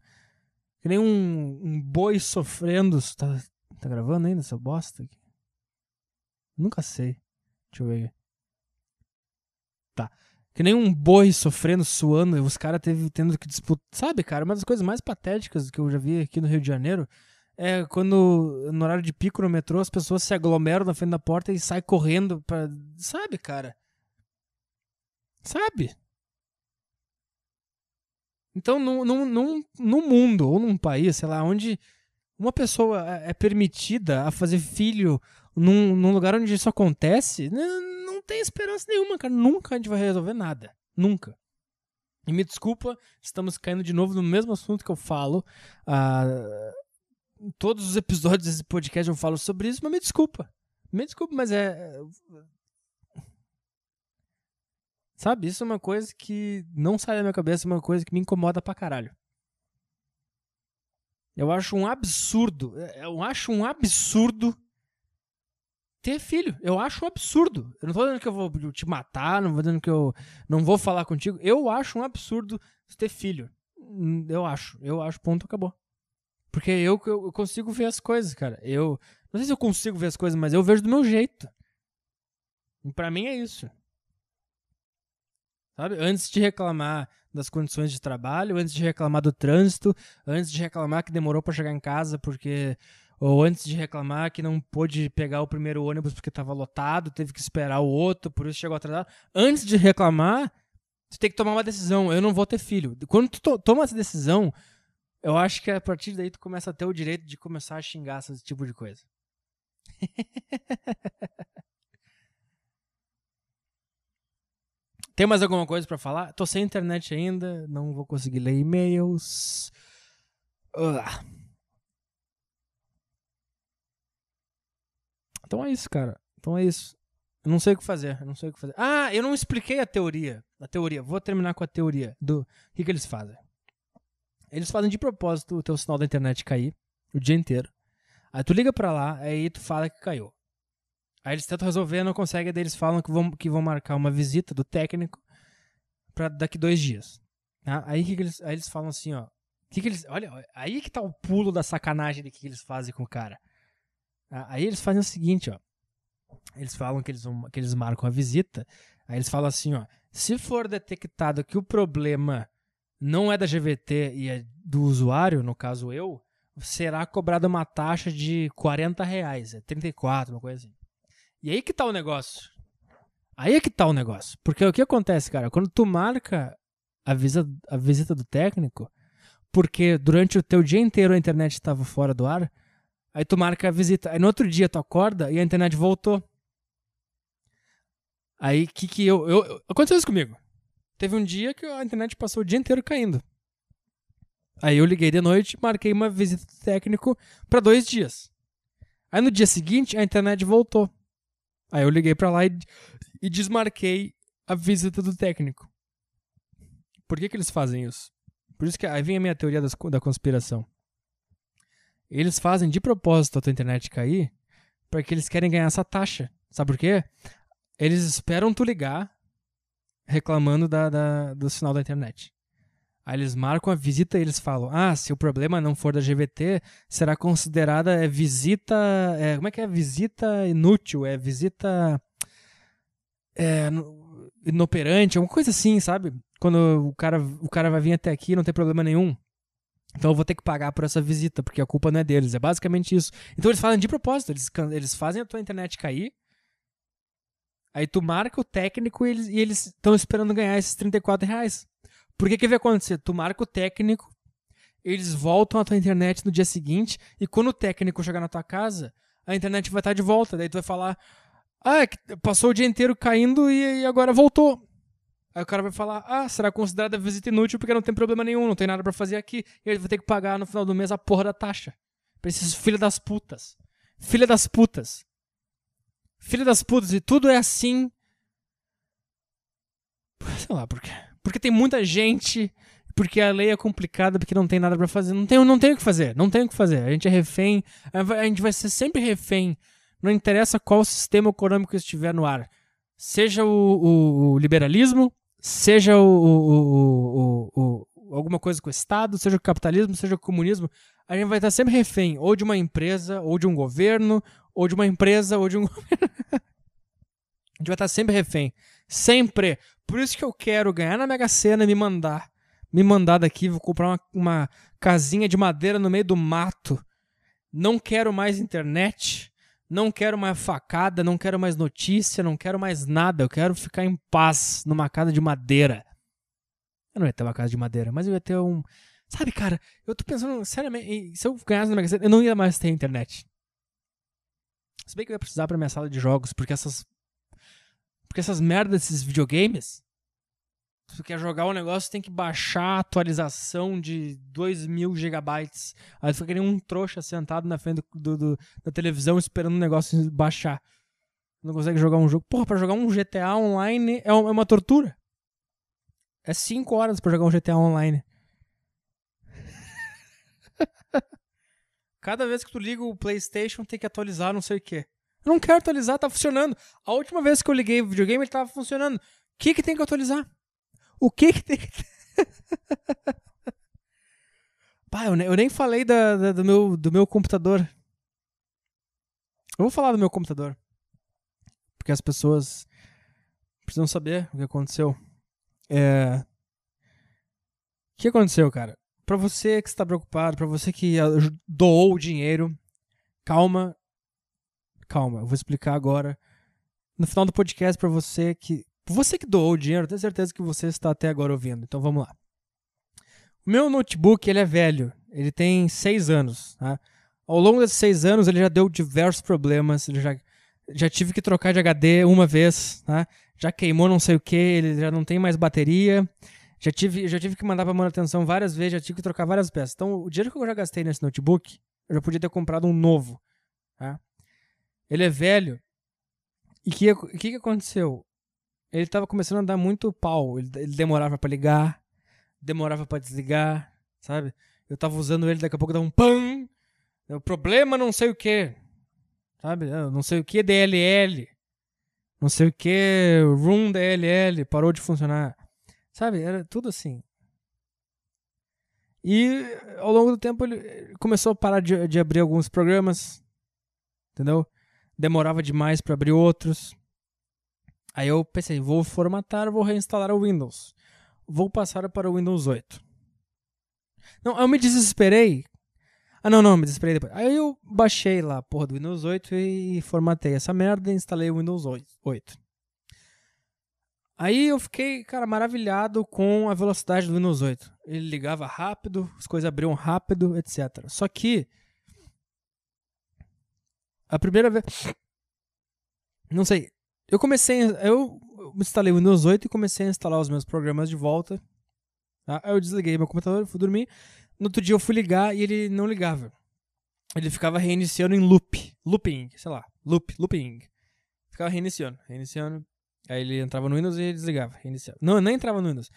Que nem um, um boi sofrendo. Tá, tá gravando ainda essa bosta aqui? Nunca sei. Deixa eu ver. Tá. Que nem um boi sofrendo, suando, e os caras tendo que disputar. Sabe, cara, uma das coisas mais patéticas que eu já vi aqui no Rio de Janeiro é quando, no horário de pico no metrô, as pessoas se aglomeram na frente da porta e saem correndo pra. Sabe, cara? Sabe? Então, num, num, num, mundo ou num país, sei lá, onde uma pessoa é, é permitida a fazer filho num, num lugar onde isso acontece, não, não tem esperança nenhuma, cara. Nunca a gente vai resolver nada. Nunca. E me desculpa, estamos caindo de novo no mesmo assunto que eu falo. Uh, todos os episódios desse podcast eu falo sobre isso, mas me desculpa. Me desculpa, mas é. É sabe, isso é uma coisa que não sai da minha cabeça, é uma coisa que me incomoda pra caralho. Eu acho um absurdo. É, eu acho um absurdo ter filho. Eu acho um absurdo. Eu não tô dizendo que eu vou te matar, não vou dizendo que eu não vou falar contigo. Eu acho um absurdo ter filho. Hum, eu acho. Eu acho, ponto, acabou. Porque eu, eu consigo ver as coisas, cara. Eu. Não sei se eu consigo ver as coisas, mas eu vejo do meu jeito. E pra mim é isso. Sabe? Antes de reclamar das condições de trabalho, antes de reclamar do trânsito, antes de reclamar que demorou para chegar em casa porque ou antes de reclamar que não pôde pegar o primeiro ônibus porque estava lotado, teve que esperar o outro, por isso chegou atrasado. Antes de reclamar, tu tem que tomar uma decisão. Eu não vou ter filho. Quando tu to toma essa decisão, eu acho que a partir daí tu começa a ter o direito de começar a xingar esse tipo de coisa. Tem mais alguma coisa para falar? Tô sem internet ainda, não vou conseguir ler e-mails. Uh. Então é isso, cara. Então é isso. Eu não sei o que fazer. Não sei o que fazer. Ah, eu não expliquei a teoria. A teoria. Vou terminar com a teoria do que, que eles fazem. Eles fazem de propósito o teu sinal da internet cair o dia inteiro. Aí tu liga pra lá, aí tu fala que caiu. Aí eles tentam resolver, não conseguem, daí eles falam que vão, que vão marcar uma visita do técnico para daqui dois dias. Tá? Aí, que, que eles, aí eles falam assim, ó. Que que eles, olha, aí que tá o pulo da sacanagem de que eles fazem com o cara. Aí eles fazem o seguinte, ó. Eles falam que eles, vão, que eles marcam a visita. Aí eles falam assim, ó. Se for detectado que o problema não é da GVT e é do usuário, no caso eu, será cobrada uma taxa de 40 reais. É 34, uma coisa assim. E aí que tá o negócio. Aí é que tá o negócio. Porque o que acontece, cara? Quando tu marca a, a visita do técnico, porque durante o teu dia inteiro a internet estava fora do ar, Aí tu marca a visita. Aí no outro dia tu acorda e a internet voltou. Aí que que eu, eu. Aconteceu isso comigo. Teve um dia que a internet passou o dia inteiro caindo. Aí eu liguei de noite marquei uma visita do técnico para dois dias. Aí no dia seguinte a internet voltou. Aí eu liguei para lá e, e desmarquei a visita do técnico. Por que, que eles fazem isso? Por isso que aí vem a minha teoria das, da conspiração. Eles fazem de propósito a tua internet cair porque eles querem ganhar essa taxa. Sabe por quê? eles esperam tu ligar reclamando da, da, do sinal da internet. Aí eles marcam a visita e eles falam: Ah, se o problema não for da GVT, será considerada é, visita. É, como é que é? Visita inútil, é visita. É, inoperante, alguma coisa assim, sabe? Quando o cara, o cara vai vir até aqui não tem problema nenhum. Então eu vou ter que pagar por essa visita, porque a culpa não é deles. É basicamente isso. Então eles fazem de propósito, eles, eles fazem a tua internet cair. Aí tu marca o técnico e eles estão esperando ganhar esses 34 reais. Por que vai acontecer? Tu marca o técnico, eles voltam à tua internet no dia seguinte, e quando o técnico chegar na tua casa, a internet vai estar de volta. Daí tu vai falar: Ah, é passou o dia inteiro caindo e, agora voltou. Aí o cara vai falar: Ah, será considerada visita inútil porque não tem problema nenhum, não tem nada para fazer aqui. E ele vai ter que pagar no final do mês a porra da taxa. Pra esses filha das putas. Filha das putas. Filha das putas. E tudo é assim. Sei lá por quê. Porque tem muita gente. Porque a lei é complicada, porque não tem nada para fazer. Não tem, não tem o que fazer. Não tem o que fazer. A gente é refém. A gente vai ser sempre refém. Não interessa qual sistema econômico estiver no ar. Seja o, o, o liberalismo, seja o, o, alguma coisa com o Estado, seja o capitalismo, seja o comunismo, a gente vai estar sempre refém ou de uma empresa, ou de um governo, ou de uma empresa, ou de um governo. a gente vai estar sempre refém. Sempre. Por isso que eu quero ganhar na Mega Sena e me mandar. Me mandar daqui, vou comprar uma, uma casinha de madeira no meio do mato. Não quero mais internet. Não quero mais facada, não quero mais notícia, não quero mais nada. Eu quero ficar em paz numa casa de madeira. Eu não ia ter uma casa de madeira, mas eu ia ter um. Sabe, cara, eu tô pensando, seriamente, se eu ganhasse no Magazine, eu não ia mais ter internet. Se bem que eu ia precisar pra minha sala de jogos, porque essas. Porque essas merdas desses videogames se tu quer jogar um negócio, tem que baixar a atualização de 2 mil gigabytes. Aí tu fica nem um trouxa sentado na frente do, do, da televisão esperando o negócio baixar. Não consegue jogar um jogo. Porra, pra jogar um GTA online é uma, é uma tortura. É 5 horas pra jogar um GTA online. Cada vez que tu liga o PlayStation tem que atualizar não sei o que. Não quero atualizar, tá funcionando. A última vez que eu liguei o videogame ele tava funcionando. O que que tem que atualizar? O que que tem que. Pá, eu, eu, nem falei da, da, do, meu, do meu computador. Eu vou falar do meu computador. Porque as pessoas precisam saber o que aconteceu. É... O que aconteceu, cara? Pra você que está preocupado, pra você que doou o dinheiro, calma. Calma, eu vou explicar agora. No final do podcast, pra você que você que doou o dinheiro, tenho certeza que você está até agora ouvindo. Então vamos lá. O meu notebook ele é velho. Ele tem seis anos. Tá? Ao longo desses seis anos ele já deu diversos problemas. Já, já tive que trocar de HD uma vez. Tá? Já queimou não sei o que. Ele já não tem mais bateria. Já tive, já tive que mandar para manutenção várias vezes. Já tive que trocar várias peças. Então o dinheiro que eu já gastei nesse notebook, eu já podia ter comprado um novo. Tá? Ele é velho. E o que, que, que aconteceu? ele tava começando a dar muito pau. Ele, ele demorava para ligar, demorava para desligar, sabe? Eu tava usando ele, daqui a pouco dava um pam. O problema não sei o que, sabe? Não sei o que DLL, não sei o que room DLL parou de funcionar, sabe? Era tudo assim. E ao longo do tempo ele começou a parar de, de abrir alguns programas, entendeu? Demorava demais para abrir outros. Aí eu pensei, vou formatar, vou reinstalar o Windows. Vou passar para o Windows 8. Não, eu me desesperei. Ah, não, não, me desesperei depois. Aí eu baixei lá a porra do Windows 8 e formatei essa merda e instalei o Windows 8. Aí eu fiquei, cara, maravilhado com a velocidade do Windows 8. Ele ligava rápido, as coisas abriam rápido, etc. Só que a primeira vez não sei, eu comecei. Eu instalei o Windows 8 e comecei a instalar os meus programas de volta. Tá? Aí eu desliguei meu computador, fui dormir. No outro dia eu fui ligar e ele não ligava. Ele ficava reiniciando em loop. Looping, sei lá. Loop, looping. Ficava reiniciando, reiniciando. Aí ele entrava no Windows e desligava, reiniciava. Não, nem entrava no Windows.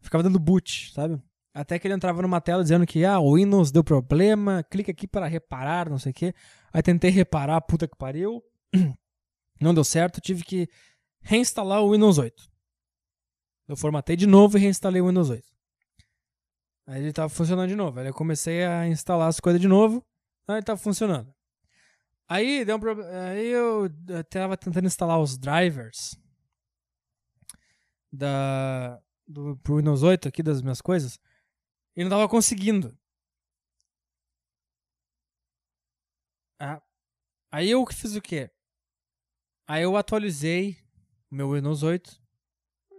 Ficava dando boot, sabe? Até que ele entrava numa tela dizendo que ah, o Windows deu problema, clica aqui para reparar, não sei o quê. Aí tentei reparar, puta que pariu. Não deu certo, tive que reinstalar o Windows 8. Eu formatei de novo e reinstalei o Windows 8. Aí ele tava funcionando de novo. Aí eu comecei a instalar as coisas de novo. Aí ele tava funcionando. Aí deu um problema. Aí eu tava tentando instalar os drivers da do pro Windows 8 aqui das minhas coisas e não tava conseguindo. Ah, aí eu fiz o quê? Aí eu atualizei o meu Windows 8,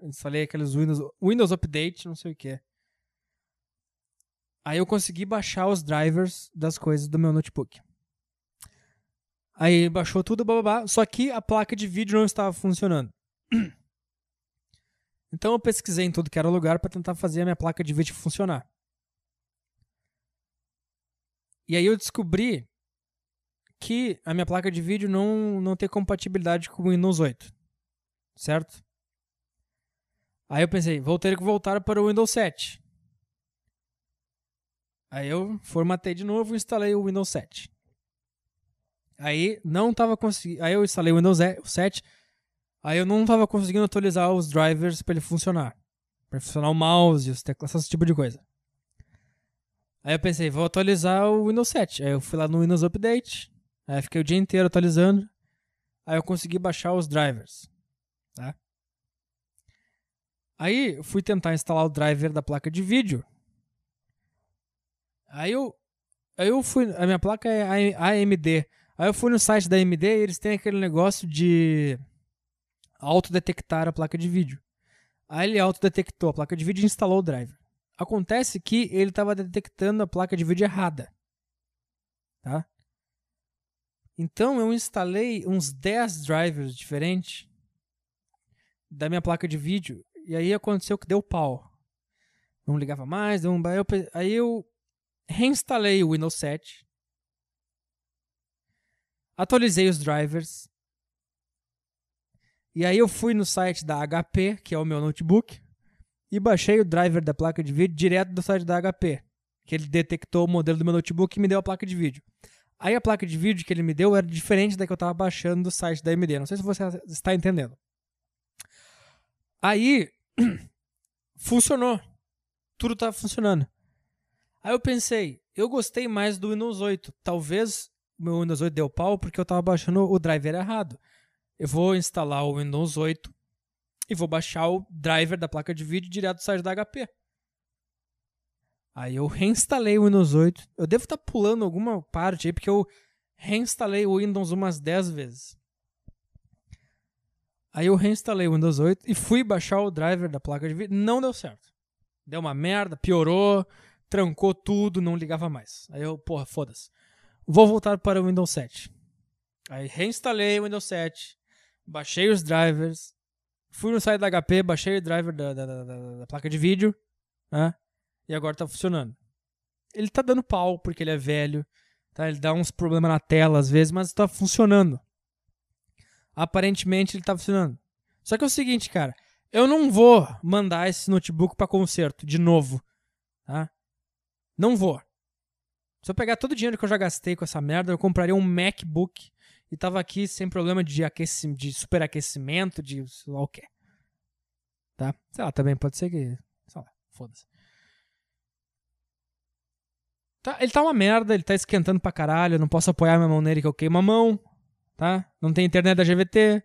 instalei aqueles Windows Windows Update, não sei o que. Aí eu consegui baixar os drivers das coisas do meu notebook. Aí baixou tudo, babá, só que a placa de vídeo não estava funcionando. Então eu pesquisei em tudo que era lugar para tentar fazer a minha placa de vídeo funcionar. E aí eu descobri que a minha placa de vídeo não, não tem compatibilidade com o Windows 8. Certo? Aí eu pensei, vou ter que voltar para o Windows 7. Aí eu formatei de novo e instalei o Windows 7. Aí não tava conseguindo. Aí eu instalei o Windows 7 Aí eu não tava conseguindo atualizar os drivers para ele funcionar. Pra funcionar o mouse, os teclados, esse tipo de coisa. Aí eu pensei, vou atualizar o Windows 7. Aí eu fui lá no Windows Update. Aí fiquei o dia inteiro atualizando. Aí eu consegui baixar os drivers. Tá? Aí eu fui tentar instalar o driver da placa de vídeo. Aí eu, aí eu fui. A minha placa é AMD. Aí eu fui no site da AMD e eles têm aquele negócio de autodetectar a placa de vídeo. Aí ele autodetectou a placa de vídeo e instalou o driver. Acontece que ele estava detectando a placa de vídeo errada. Tá? Então eu instalei uns 10 drivers diferentes da minha placa de vídeo e aí aconteceu que deu pau. Não ligava mais, deu um... aí eu reinstalei o Windows 7, atualizei os drivers, e aí eu fui no site da HP, que é o meu notebook, e baixei o driver da placa de vídeo direto do site da HP, que ele detectou o modelo do meu notebook e me deu a placa de vídeo. Aí a placa de vídeo que ele me deu era diferente da que eu estava baixando do site da AMD. Não sei se você está entendendo. Aí funcionou. Tudo estava funcionando. Aí eu pensei, eu gostei mais do Windows 8. Talvez o meu Windows 8 deu pau porque eu estava baixando o driver errado eu vou instalar o Windows 8 e vou baixar o driver da placa de vídeo direto do site da HP. Aí eu reinstalei o Windows 8. Eu devo estar tá pulando alguma parte aí, porque eu reinstalei o Windows umas 10 vezes. Aí eu reinstalei o Windows 8 e fui baixar o driver da placa de vídeo. Não deu certo. Deu uma merda, piorou, trancou tudo, não ligava mais. Aí eu, porra, foda-se. Vou voltar para o Windows 7. Aí reinstalei o Windows 7 baixei os drivers, fui no site da HP, baixei o driver da, da, da, da placa de vídeo, né? E agora tá funcionando. Ele tá dando pau porque ele é velho, tá? Ele dá uns problemas na tela às vezes, mas tá funcionando. Aparentemente ele tá funcionando. Só que é o seguinte, cara, eu não vou mandar esse notebook para conserto de novo, tá? Não vou. Se eu pegar todo o dinheiro que eu já gastei com essa merda, eu compraria um MacBook e tava aqui sem problema de, aquecimento, de superaquecimento, de sei lá o. Tá? Sei lá, também pode ser que. Sei lá, foda-se. Tá, ele tá uma merda, ele tá esquentando pra caralho, eu não posso apoiar minha mão nele que eu queimo a mão, tá? Não tem internet da GVT,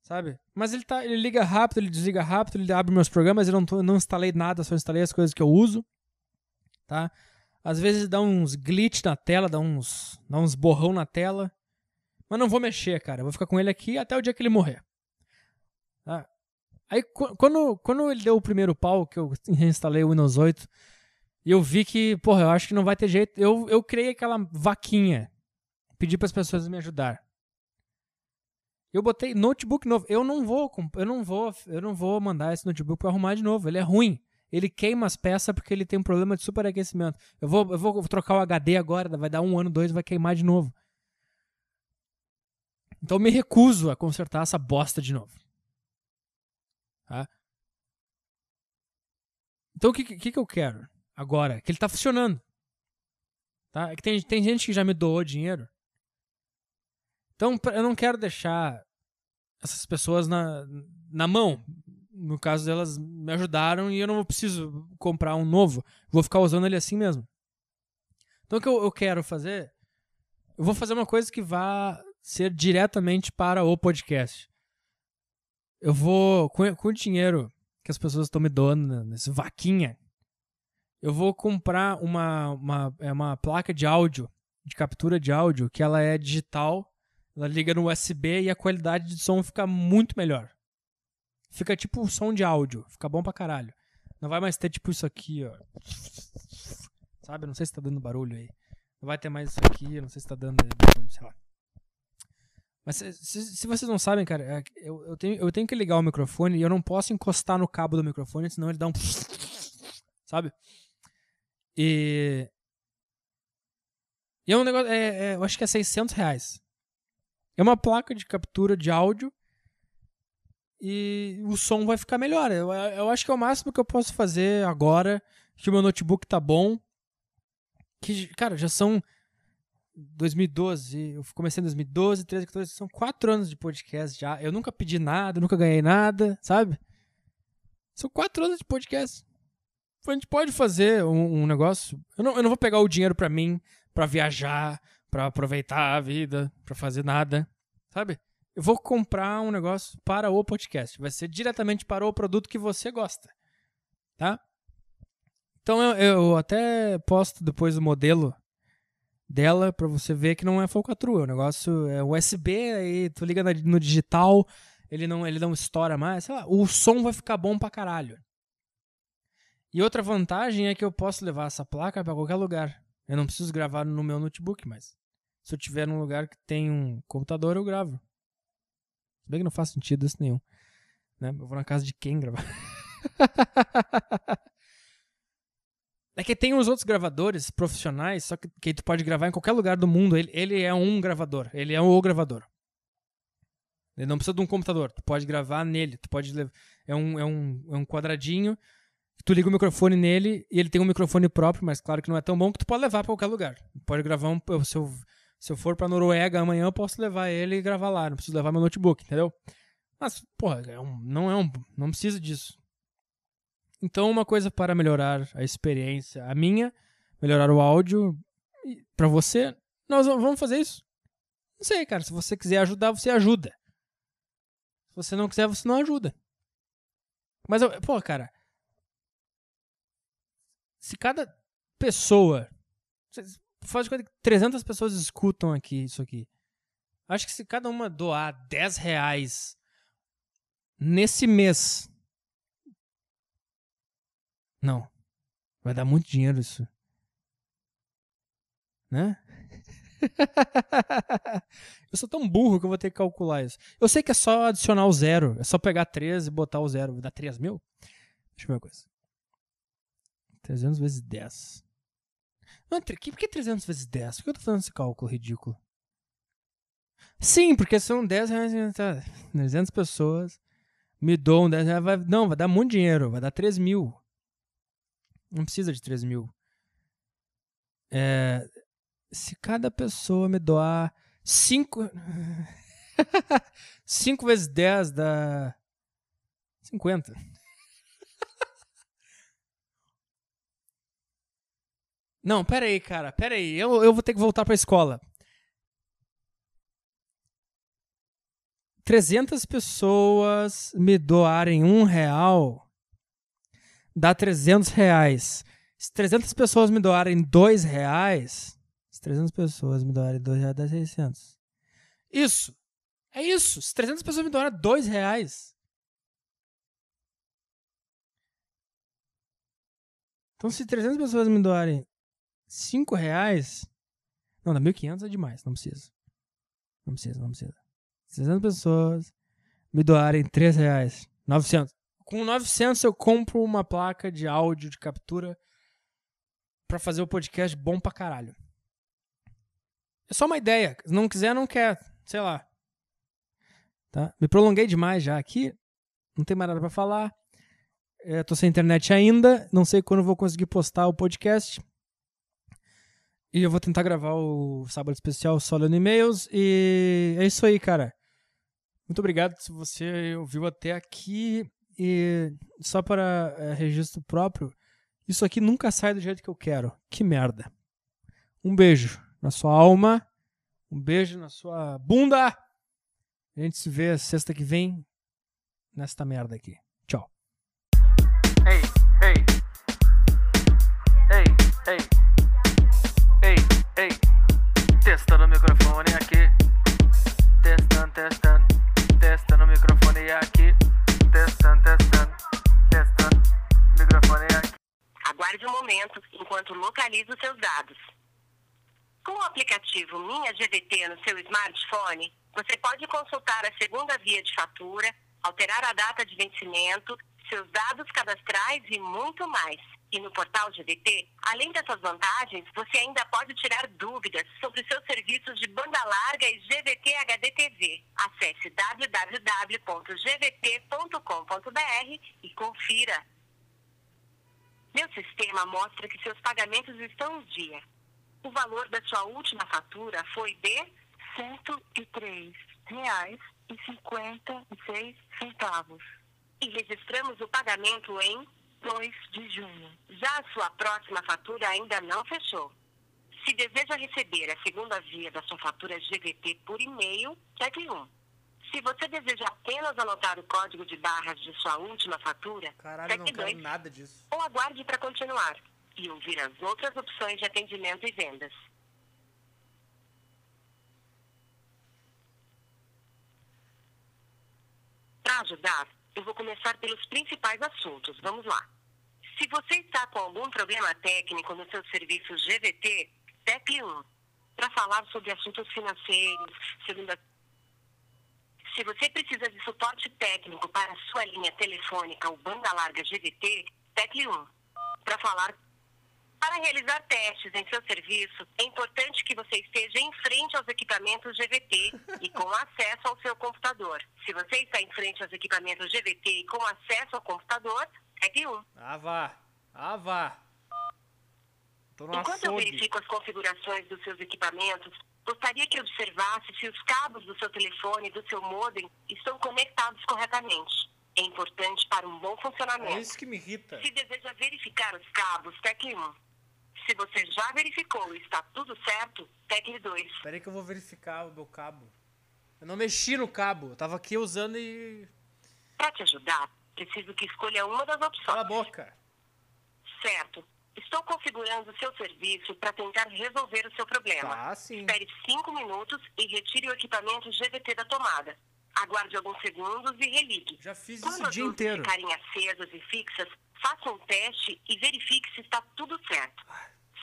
sabe? Mas ele tá, ele liga rápido, ele desliga rápido, ele abre meus programas, eu não, tô, não instalei nada, só instalei as coisas que eu uso, tá? Às vezes dá uns glitch na tela, dá uns, dá uns borrão na tela. Mas não vou mexer, cara. Eu vou ficar com ele aqui até o dia que ele morrer. Tá? Aí, quando, quando ele deu o primeiro pau, que eu reinstalei o Windows 8, e eu vi que, porra, eu acho que não vai ter jeito. Eu, eu criei aquela vaquinha. Pedi para as pessoas me ajudar. Eu botei notebook novo. Eu não vou, eu não vou, eu não vou mandar esse notebook para arrumar de novo. Ele é ruim. Ele queima as peças porque ele tem um problema de superaquecimento. Eu vou, eu vou trocar o HD agora, vai dar um ano, dois, vai queimar de novo. Então eu me recuso a consertar essa bosta de novo. Tá? Então o que, que, que eu quero agora? Que ele tá funcionando. Tá? É que tem, tem gente que já me doou dinheiro. Então eu não quero deixar essas pessoas na, na mão. No caso delas, me ajudaram e eu não preciso comprar um novo. Vou ficar usando ele assim mesmo. Então o que eu, eu quero fazer? Eu vou fazer uma coisa que vá ser diretamente para o podcast. Eu vou, com, com o dinheiro que as pessoas estão me doando né, nesse vaquinha, eu vou comprar uma, uma, é uma placa de áudio, de captura de áudio, que ela é digital, ela liga no USB e a qualidade de som fica muito melhor. Fica tipo som de áudio, fica bom pra caralho. Não vai mais ter tipo isso aqui, ó. Sabe? Não sei se tá dando barulho aí. Não vai ter mais isso aqui, não sei se tá dando barulho, sei lá. Mas se, se, se, vocês não sabem, cara, é eu, eu, tenho, eu tenho que ligar o microfone e eu não posso encostar no cabo do microfone, senão ele dá um. Sabe? E. E é um negócio. É, é, eu acho que é 600 reais. É uma placa de captura de áudio e o som vai ficar melhor. Eu, eu acho que é o máximo que eu posso fazer agora que o meu notebook tá bom. Que, cara, já são 2012, eu comecei em 2012, 13, 14, são quatro anos de podcast já. Eu nunca pedi nada, nunca ganhei nada, sabe? São quatro anos de podcast. A gente pode fazer um, um negócio. Eu não, eu não vou pegar o dinheiro para mim, para viajar, para aproveitar a vida, para fazer nada, sabe? Eu vou comprar um negócio para o podcast. Vai ser diretamente para o produto que você gosta, tá? Então eu, eu até posto depois o modelo dela para você ver que não é falcatrua. O negócio é USB, aí tu liga no digital, ele não, ele não estoura mais. Sei lá, o som vai ficar bom pra caralho. E outra vantagem é que eu posso levar essa placa para qualquer lugar. Eu não preciso gravar no meu notebook, mas se eu tiver num lugar que tem um computador, eu gravo. Se bem que não faz sentido isso nenhum. Né? Eu vou na casa de quem gravar? É que tem os outros gravadores profissionais, só que, que tu pode gravar em qualquer lugar do mundo. Ele, ele é um gravador. Ele é o gravador. Ele não precisa de um computador. Tu pode gravar nele. Tu pode é um, é um, é um quadradinho. Tu liga o microfone nele e ele tem um microfone próprio, mas claro que não é tão bom que tu pode levar para qualquer lugar. Pode gravar um. Se eu, se eu for pra Noruega amanhã, eu posso levar ele e gravar lá. Não preciso levar meu notebook, entendeu? Mas, porra, é um, não é um. Não precisa disso. Então, uma coisa para melhorar a experiência, a minha, melhorar o áudio, para você, nós vamos fazer isso. Não sei, cara. Se você quiser ajudar, você ajuda. Se você não quiser, você não ajuda. Mas, pô, cara. Se cada pessoa. Faz de conta que 300 pessoas escutam aqui isso aqui. Acho que se cada uma doar 10 reais nesse mês não. Vai dar muito dinheiro isso. Né? eu sou tão burro que eu vou ter que calcular isso. Eu sei que é só adicionar o zero. É só pegar 3 e botar o zero. Vai dar 3 mil? Deixa eu ver uma coisa. 300 vezes 10. Não, por que 300 vezes 10? Por que eu tô fazendo esse cálculo ridículo? Sim, porque são 10 reais. 300 pessoas me doam 10 reais. Vai, não, vai dar muito dinheiro. Vai dar 3 mil. Não precisa de 3 mil. É, se cada pessoa me doar 5. 5 vezes 10 dá. 50. Não, pera aí, cara. Pera aí. Eu, eu vou ter que voltar pra escola. 300 pessoas me doarem um real dá 300 reais. Se 300 pessoas me doarem 2 reais, se 300 pessoas me doarem 2 reais, dá 600. Isso. É isso. Se 300 pessoas me doarem 2 reais. Então, se 300 pessoas me doarem 5 reais. Não, dá 1.500 é demais. Não precisa. Não precisa, não precisa. Se 300 pessoas me doarem 3 reais. 900. Com 900 eu compro uma placa de áudio de captura para fazer o podcast bom pra caralho. É só uma ideia. Se não quiser, não quer. Sei lá. Tá? Me prolonguei demais já aqui. Não tem mais nada para falar. É, tô sem internet ainda. Não sei quando vou conseguir postar o podcast. E eu vou tentar gravar o sábado especial só lendo e-mails. E é isso aí, cara. Muito obrigado se você ouviu até aqui. E só para é, registro próprio, isso aqui nunca sai do jeito que eu quero. Que merda. Um beijo na sua alma. Um beijo na sua bunda. A gente se vê sexta que vem nesta merda aqui. Tchau. Ei, ei. Ei, ei. Testando o microfone aqui. Testando, testando. Testando o microfone aqui. Testando, testando. Testando. Microfone aqui. Aguarde um momento enquanto localizo seus dados. Com o aplicativo Minha GVT no seu smartphone, você pode consultar a segunda via de fatura, alterar a data de vencimento, seus dados cadastrais e muito mais. E no portal GVT, além dessas vantagens, você ainda pode tirar dúvidas sobre seus serviços de banda larga e GVT HDTV. Acesse www.gvt.com.br e confira. Meu sistema mostra que seus pagamentos estão em dia. O valor da sua última fatura foi de R$ 103,56 e registramos o pagamento em 2 de junho. Já a sua próxima fatura ainda não fechou. Se deseja receber a segunda via da sua fatura GVT por e-mail, cheque 1. Se você deseja apenas anotar o código de barras de sua última fatura, Caralho, cheque quero 2 nada disso. ou aguarde para continuar e ouvir as outras opções de atendimento e vendas. Para ajudar, eu vou começar pelos principais assuntos. Vamos lá. Se você está com algum problema técnico no seu serviço GVT, tecle 1. Para falar sobre assuntos financeiros, segunda se você precisa de suporte técnico para a sua linha telefônica ou banda larga GVT, tecle 1. Para falar para realizar testes em seu serviço, é importante que você esteja em frente aos equipamentos GVT e com acesso ao seu computador. Se você está em frente aos equipamentos GVT e com acesso ao computador, tecle 1. Ah, vá. Ah, vá. Enquanto eu açougue. verifico as configurações dos seus equipamentos, gostaria que observasse se os cabos do seu telefone e do seu modem estão conectados corretamente. É importante para um bom É funcionamento. isso que me irrita. Se deseja verificar os cabos, tecle 1. Se você já verificou e está tudo certo, tecle 2. Espera aí que eu vou verificar o meu cabo. Eu não mexi no cabo. Eu tava aqui usando e... Para te ajudar, preciso que escolha uma das Cala a opções. boca. Certo. Estou configurando o seu serviço para tentar resolver o seu problema. Tá, sim. Espere 5 minutos e retire o equipamento GVT da tomada. Aguarde alguns segundos e religue. Já fiz Quando isso o as dia inteiro. ficarem acesas e fixas, faça um teste e verifique se está tudo certo.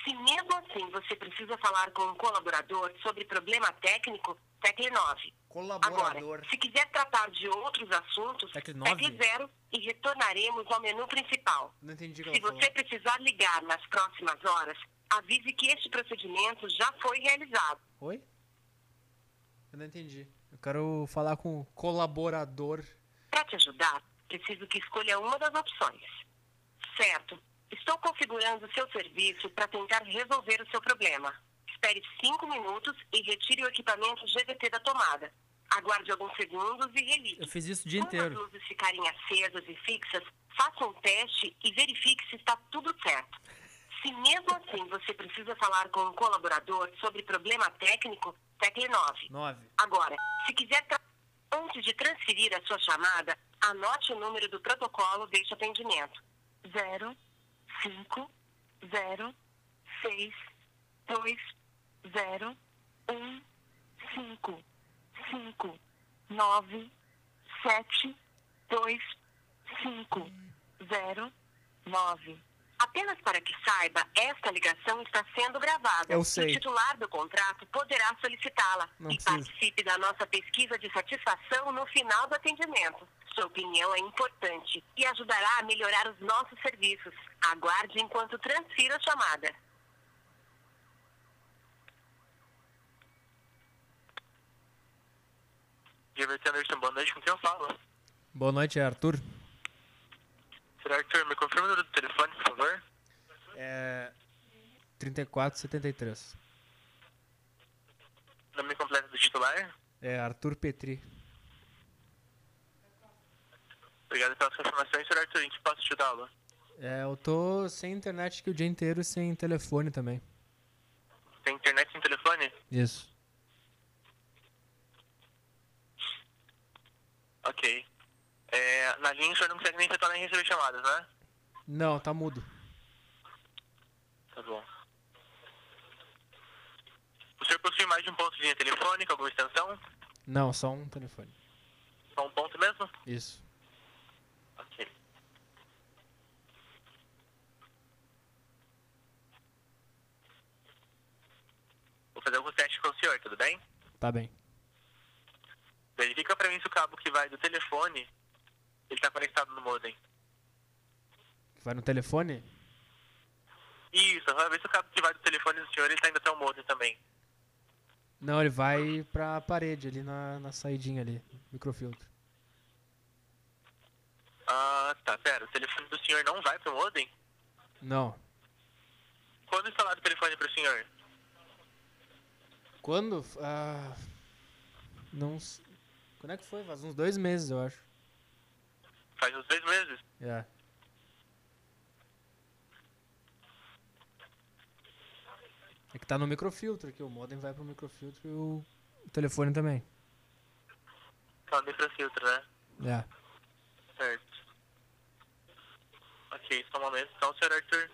Se mesmo assim você precisa falar com um colaborador sobre problema técnico, tecle 9. Colaborador. Agora, se quiser tratar de outros assuntos, Tecle nove? tecle 0 e retornaremos ao menu principal. Não entendi o que Se ela falou. você precisar ligar nas próximas horas, avise que este procedimento já foi realizado. Oi? Eu não entendi. Eu quero falar com o colaborador. Para te ajudar, preciso que escolha uma das opções. Certo. Estou configurando o seu serviço para tentar resolver o seu problema. Espere 5 minutos e retire o equipamento GVT da tomada. Aguarde alguns segundos e religue. Eu fiz isso o dia Quando as inteiro. luzes ficarem acesas e fixas, faça um teste e verifique se está tudo certo. Se mesmo assim você precisa falar com um colaborador sobre problema técnico, tecle 9. Nove. Agora, se quiser, tra- antes de transferir a sua chamada, anote o número do protocolo deste atendimento. 0, 5, 0, 6, 2, 0, 1, 5, 5, 9, 7, 2, 5, 0, 9. Apenas para que saiba, esta ligação está sendo gravada. Eu sei. o titular do contrato poderá solicitá-la. E precisa. participe da nossa pesquisa de satisfação no final do atendimento. Sua opinião é importante e ajudará a melhorar os nossos serviços. Aguarde enquanto transfiro a chamada. GVT Anderson, boa noite. Com quem eu falo? Boa noite, é Arthur. Será Arthur, me confirma o número do telefone, por favor? É. 3473. Nome completo do titular? É Arthur Petri. Obrigado pelas informações, Sr. Arthur. Em que posso te ajudá-lo? É, eu tô sem internet aqui o dia inteiro e sem telefone também. Tem internet sem telefone? Isso. Ok. É, na linha o senhor não consegue nem retornar nem receber chamadas, né? Não, tá mudo. Tá bom. O senhor possui mais de um ponto de linha telefônica, alguma extensão? Não, só um telefone. Só um ponto mesmo? Isso. Ok. Vou fazer alguns testes com o senhor, tudo bem? Tá bem. Verifica pra mim se o cabo que vai do telefone ele tá conectado no modem. Vai no telefone? Isso, vai ver se o cabo que vai do telefone do senhor ele tá indo até o modem também. Não, ele vai pra parede ali na, na saidinha ali, microfiltro. Ah, tá, pera. O telefone do senhor não vai pro modem? Não. Quando instalar o telefone pro senhor? Quando? Ah, não. Quando é que foi? Faz uns dois meses, eu acho. Faz uns dois meses. É. É que tá no microfiltro aqui, o modem vai pro microfiltro e o telefone também. Tá no microfiltro, né? É. Certo. Ok, só um momento. Então, senhor Arthur.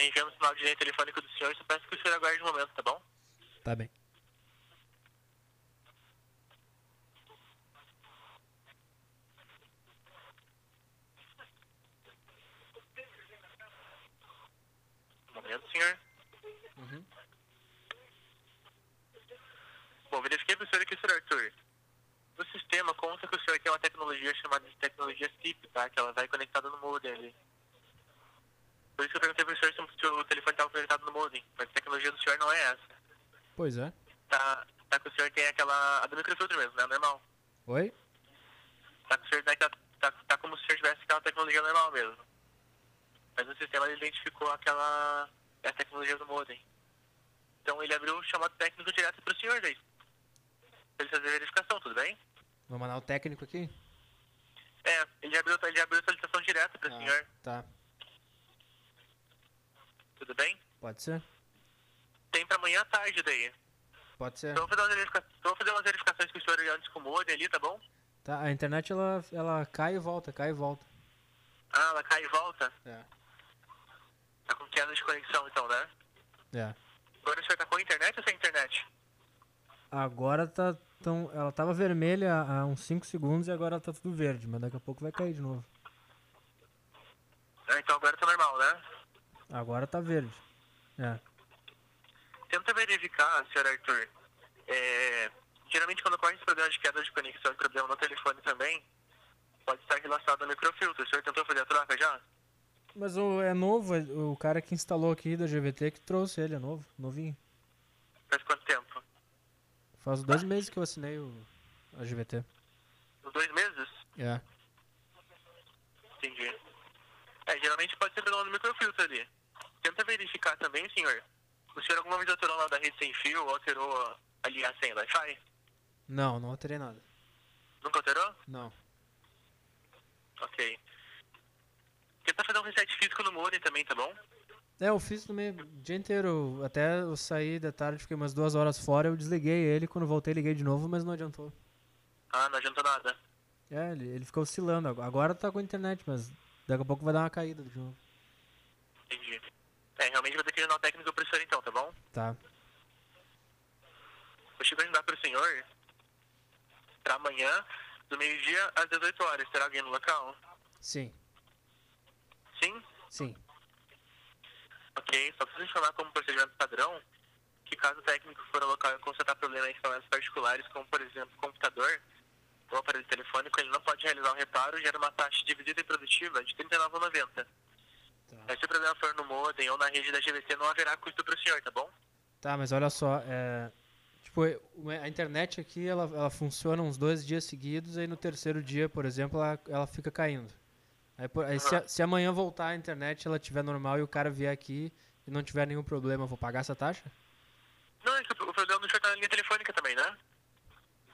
Estou reenviando o sinal de linha telefônica do senhor, só peço que o senhor aguarde um momento, tá bom? Tá bem. Um momento, senhor. Uhum. Bom, verifiquei para o senhor aqui, senhor Arthur. No sistema consta que o senhor tem uma tecnologia chamada de tecnologia SIP, tá? Que ela vai conectada no modem ali. Por isso que eu perguntei para o senhor se o telefone estava conectado no modem. Mas a tecnologia do senhor não é essa. Pois é. Tá, tá que o senhor tem aquela... A do microfiltro mesmo, né? Normal. Oi? Tá, que o senhor tem aquela- tá, tá como se o senhor tivesse aquela tecnologia normal mesmo. Mas no sistema ele identificou aquela... É a tecnologia do modem. Então ele abriu o chamado técnico direto para o senhor daí. Pra ele fazer a verificação, tudo bem? Vou mandar o técnico aqui? É, ele abriu, ele abriu a solicitação direta para o senhor, Tá. Tudo bem? Pode ser? Tem para amanhã à tarde daí. Pode ser. Então vou fazer umas, verifica... então, vou fazer umas verificações com o senhor antes com o modem ali, tá bom? Tá, a internet ela, ela cai e volta, cai e volta. Ah, ela cai e volta. É. Tá com queda de conexão então, né? É. Agora o senhor tá com internet ou sem internet? Agora tá tão. Ela tava vermelha há uns 5 segundos e agora tá tudo verde, mas daqui a pouco vai cair de novo. Ah, então agora tá normal, né? Agora tá verde. É. Tenta verificar, senhor Arthur. É, geralmente quando ocorre esse problema de queda de conexão e problema no telefone também, pode estar relacionado ao microfiltro. O senhor tentou fazer a troca já? Mas o, é novo, é o cara que instalou aqui da GVT que trouxe ele, é novo, novinho. Faz quanto tempo? Faz dois meses que eu assinei o, a GVT. Dois meses? É. Entendi. É, geralmente pode ser problema no microfiltro ali. Tenta verificar também, senhor. O senhor alguma vez alterou lá da rede sem fio ou alterou ali a senha Wi-Fi? Não, não alterei nada. Nunca alterou? Não. Ok. Tenta fazer um reset físico no modem também, tá bom? É, eu fiz também o dia inteiro. Até eu saí da tarde, fiquei umas duas horas fora, eu desliguei ele, quando voltei liguei de novo, mas não adiantou. Ah, não adianta nada. É, ele, ele ficou oscilando. Agora- Agora tá com internet, mas daqui a pouco vai dar uma caída de novo. Entendi. É, realmente vou ter que ir no técnico pro senhor então, tá bom? Tá. Vou te agendar pro senhor pra amanhã, do meio-dia às 18 horas. Terá alguém no local? Sim, Sim? sim. Ok, só preciso informar como procedimento padrão que caso o técnico for ao local e constatar problemas em equipamentos particulares, como por exemplo computador ou aparelho telefônico, ele não pode realizar o reparo e gera uma taxa de visita improdutiva de R$ 39,90. Tá. Mas se o problema for no modem ou na rede da GVT, não haverá custo para o senhor, tá bom? Tá, mas olha só, é, tipo, a internet aqui, ela, ela funciona uns dois dias seguidos, aí no terceiro dia, por exemplo, ela, ela fica caindo. Aí, por- aí se, a- se amanhã voltar a internet, ela estiver normal e o cara vier aqui e não tiver nenhum problema, eu vou pagar essa taxa? Não, é que o problema do senhor tá na linha telefônica também, né?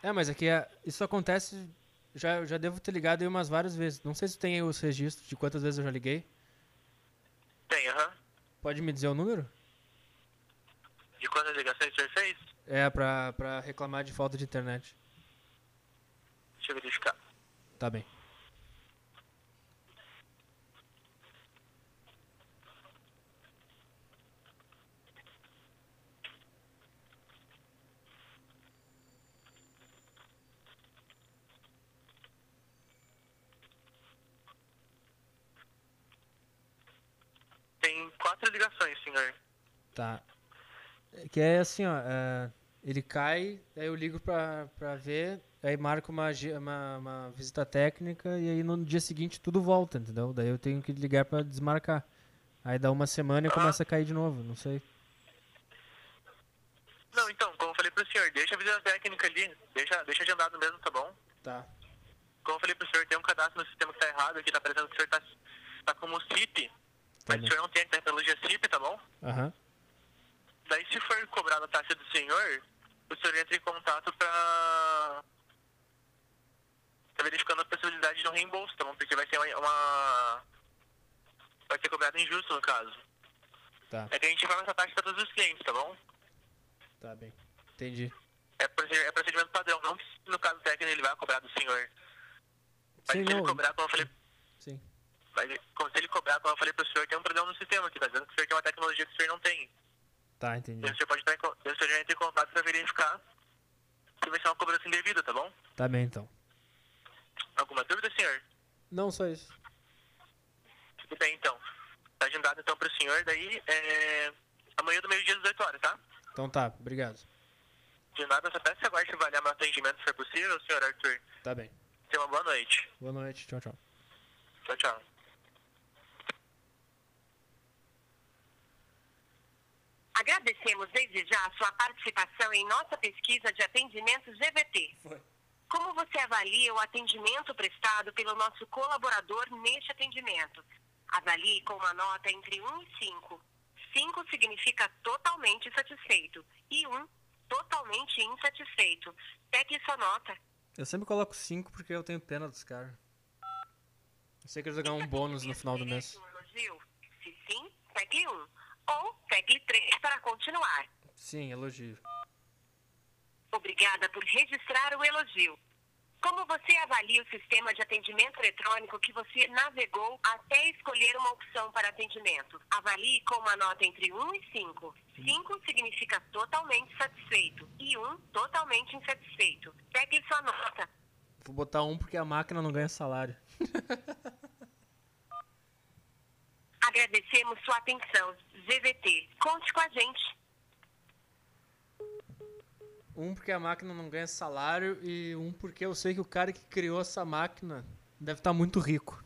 É, mas aqui é, isso acontece, já, já devo ter ligado aí umas várias vezes. Não sei se tem aí os registros de quantas vezes eu já liguei. Tem, aham. Pode me dizer o número? De quantas ligações senhor fez? É, pra, pra reclamar de falta de internet. Deixa eu verificar. Tá bem. Tem quatro Tá. Que é assim, ó. é, ele cai, aí eu ligo pra, pra ver, aí marco uma, uma, uma visita técnica e aí no dia seguinte tudo volta, entendeu? Daí eu tenho que ligar pra desmarcar. Aí dá uma semana e Ah. começa a cair de novo, não sei. Não, então, como eu falei pro senhor, deixa a visita técnica ali. Deixa, deixa agendado mesmo, tá bom? Tá. Como eu falei pro senhor, tem um cadastro no sistema que tá errado aqui, tá parecendo que o senhor tá, tá como CIP. Tá Mas o senhor não tem a tecnologia CIP, tá bom? Aham. Daí, se for cobrado a taxa do senhor, o senhor entra em contato pra. tá verificando a possibilidade de um reembolso, tá bom? Porque vai ser uma. uma- vai ser cobrado injusto no caso. Tá, É que a gente paga essa taxa pra todos os clientes, tá bom? tá bem. Entendi. É, proced- é procedimento padrão, não que no caso técnico ele vai cobrar do senhor. Mas Sim, se ele não. cobrar, como eu falei. Mas, se ele cobrar, como eu falei pro senhor, tem um problema no sistema aqui, tá dizendo que o senhor tem uma tecnologia que o senhor não tem. Tá, entendi. Daí o senhor pode entrar em, daí o senhor já entra em contato pra verificar se vai ser uma cobrança indevida, tá bom? Tá bem então. Alguma dúvida, senhor? Não, só isso. Tudo bem, então. Tá agendado, então, pro senhor, daí, é... Amanhã do meio-dia, às 18 horas, tá? Então tá, obrigado. De nada, só peço que aguarde avaliar meu atendimento, se for possível, senhor Arthur. Tá bem. Tenha uma boa noite. Boa noite, tchau, tchau. Tchau, tchau. Agradecemos desde já a sua participação em nossa pesquisa de atendimento GVT. Foi. Como você avalia o atendimento prestado pelo nosso colaborador neste atendimento? Avalie com uma nota entre 1 e 5. 5 significa totalmente satisfeito e 1 totalmente insatisfeito. Pegue sua nota. Eu sempre coloco 5 porque eu tenho pena dos caras. Eu sei que eles vão ganhar um bônus no final do mês. Um elogio? Se sim, pegue 1. Ou pegue 3 para continuar. Sim, elogio. Obrigada por registrar o elogio. Como você avalia o sistema de atendimento eletrônico que você navegou até escolher uma opção para atendimento? Avalie com uma nota entre 1 e 5. 5 significa totalmente satisfeito e 1 totalmente insatisfeito. Pegue sua nota. Vou botar um porque a máquina não ganha salário. Agradecemos sua atenção. ZVT, conte com a gente. Um porque a máquina não ganha salário e um porque eu sei que o cara que criou essa máquina deve estar muito rico.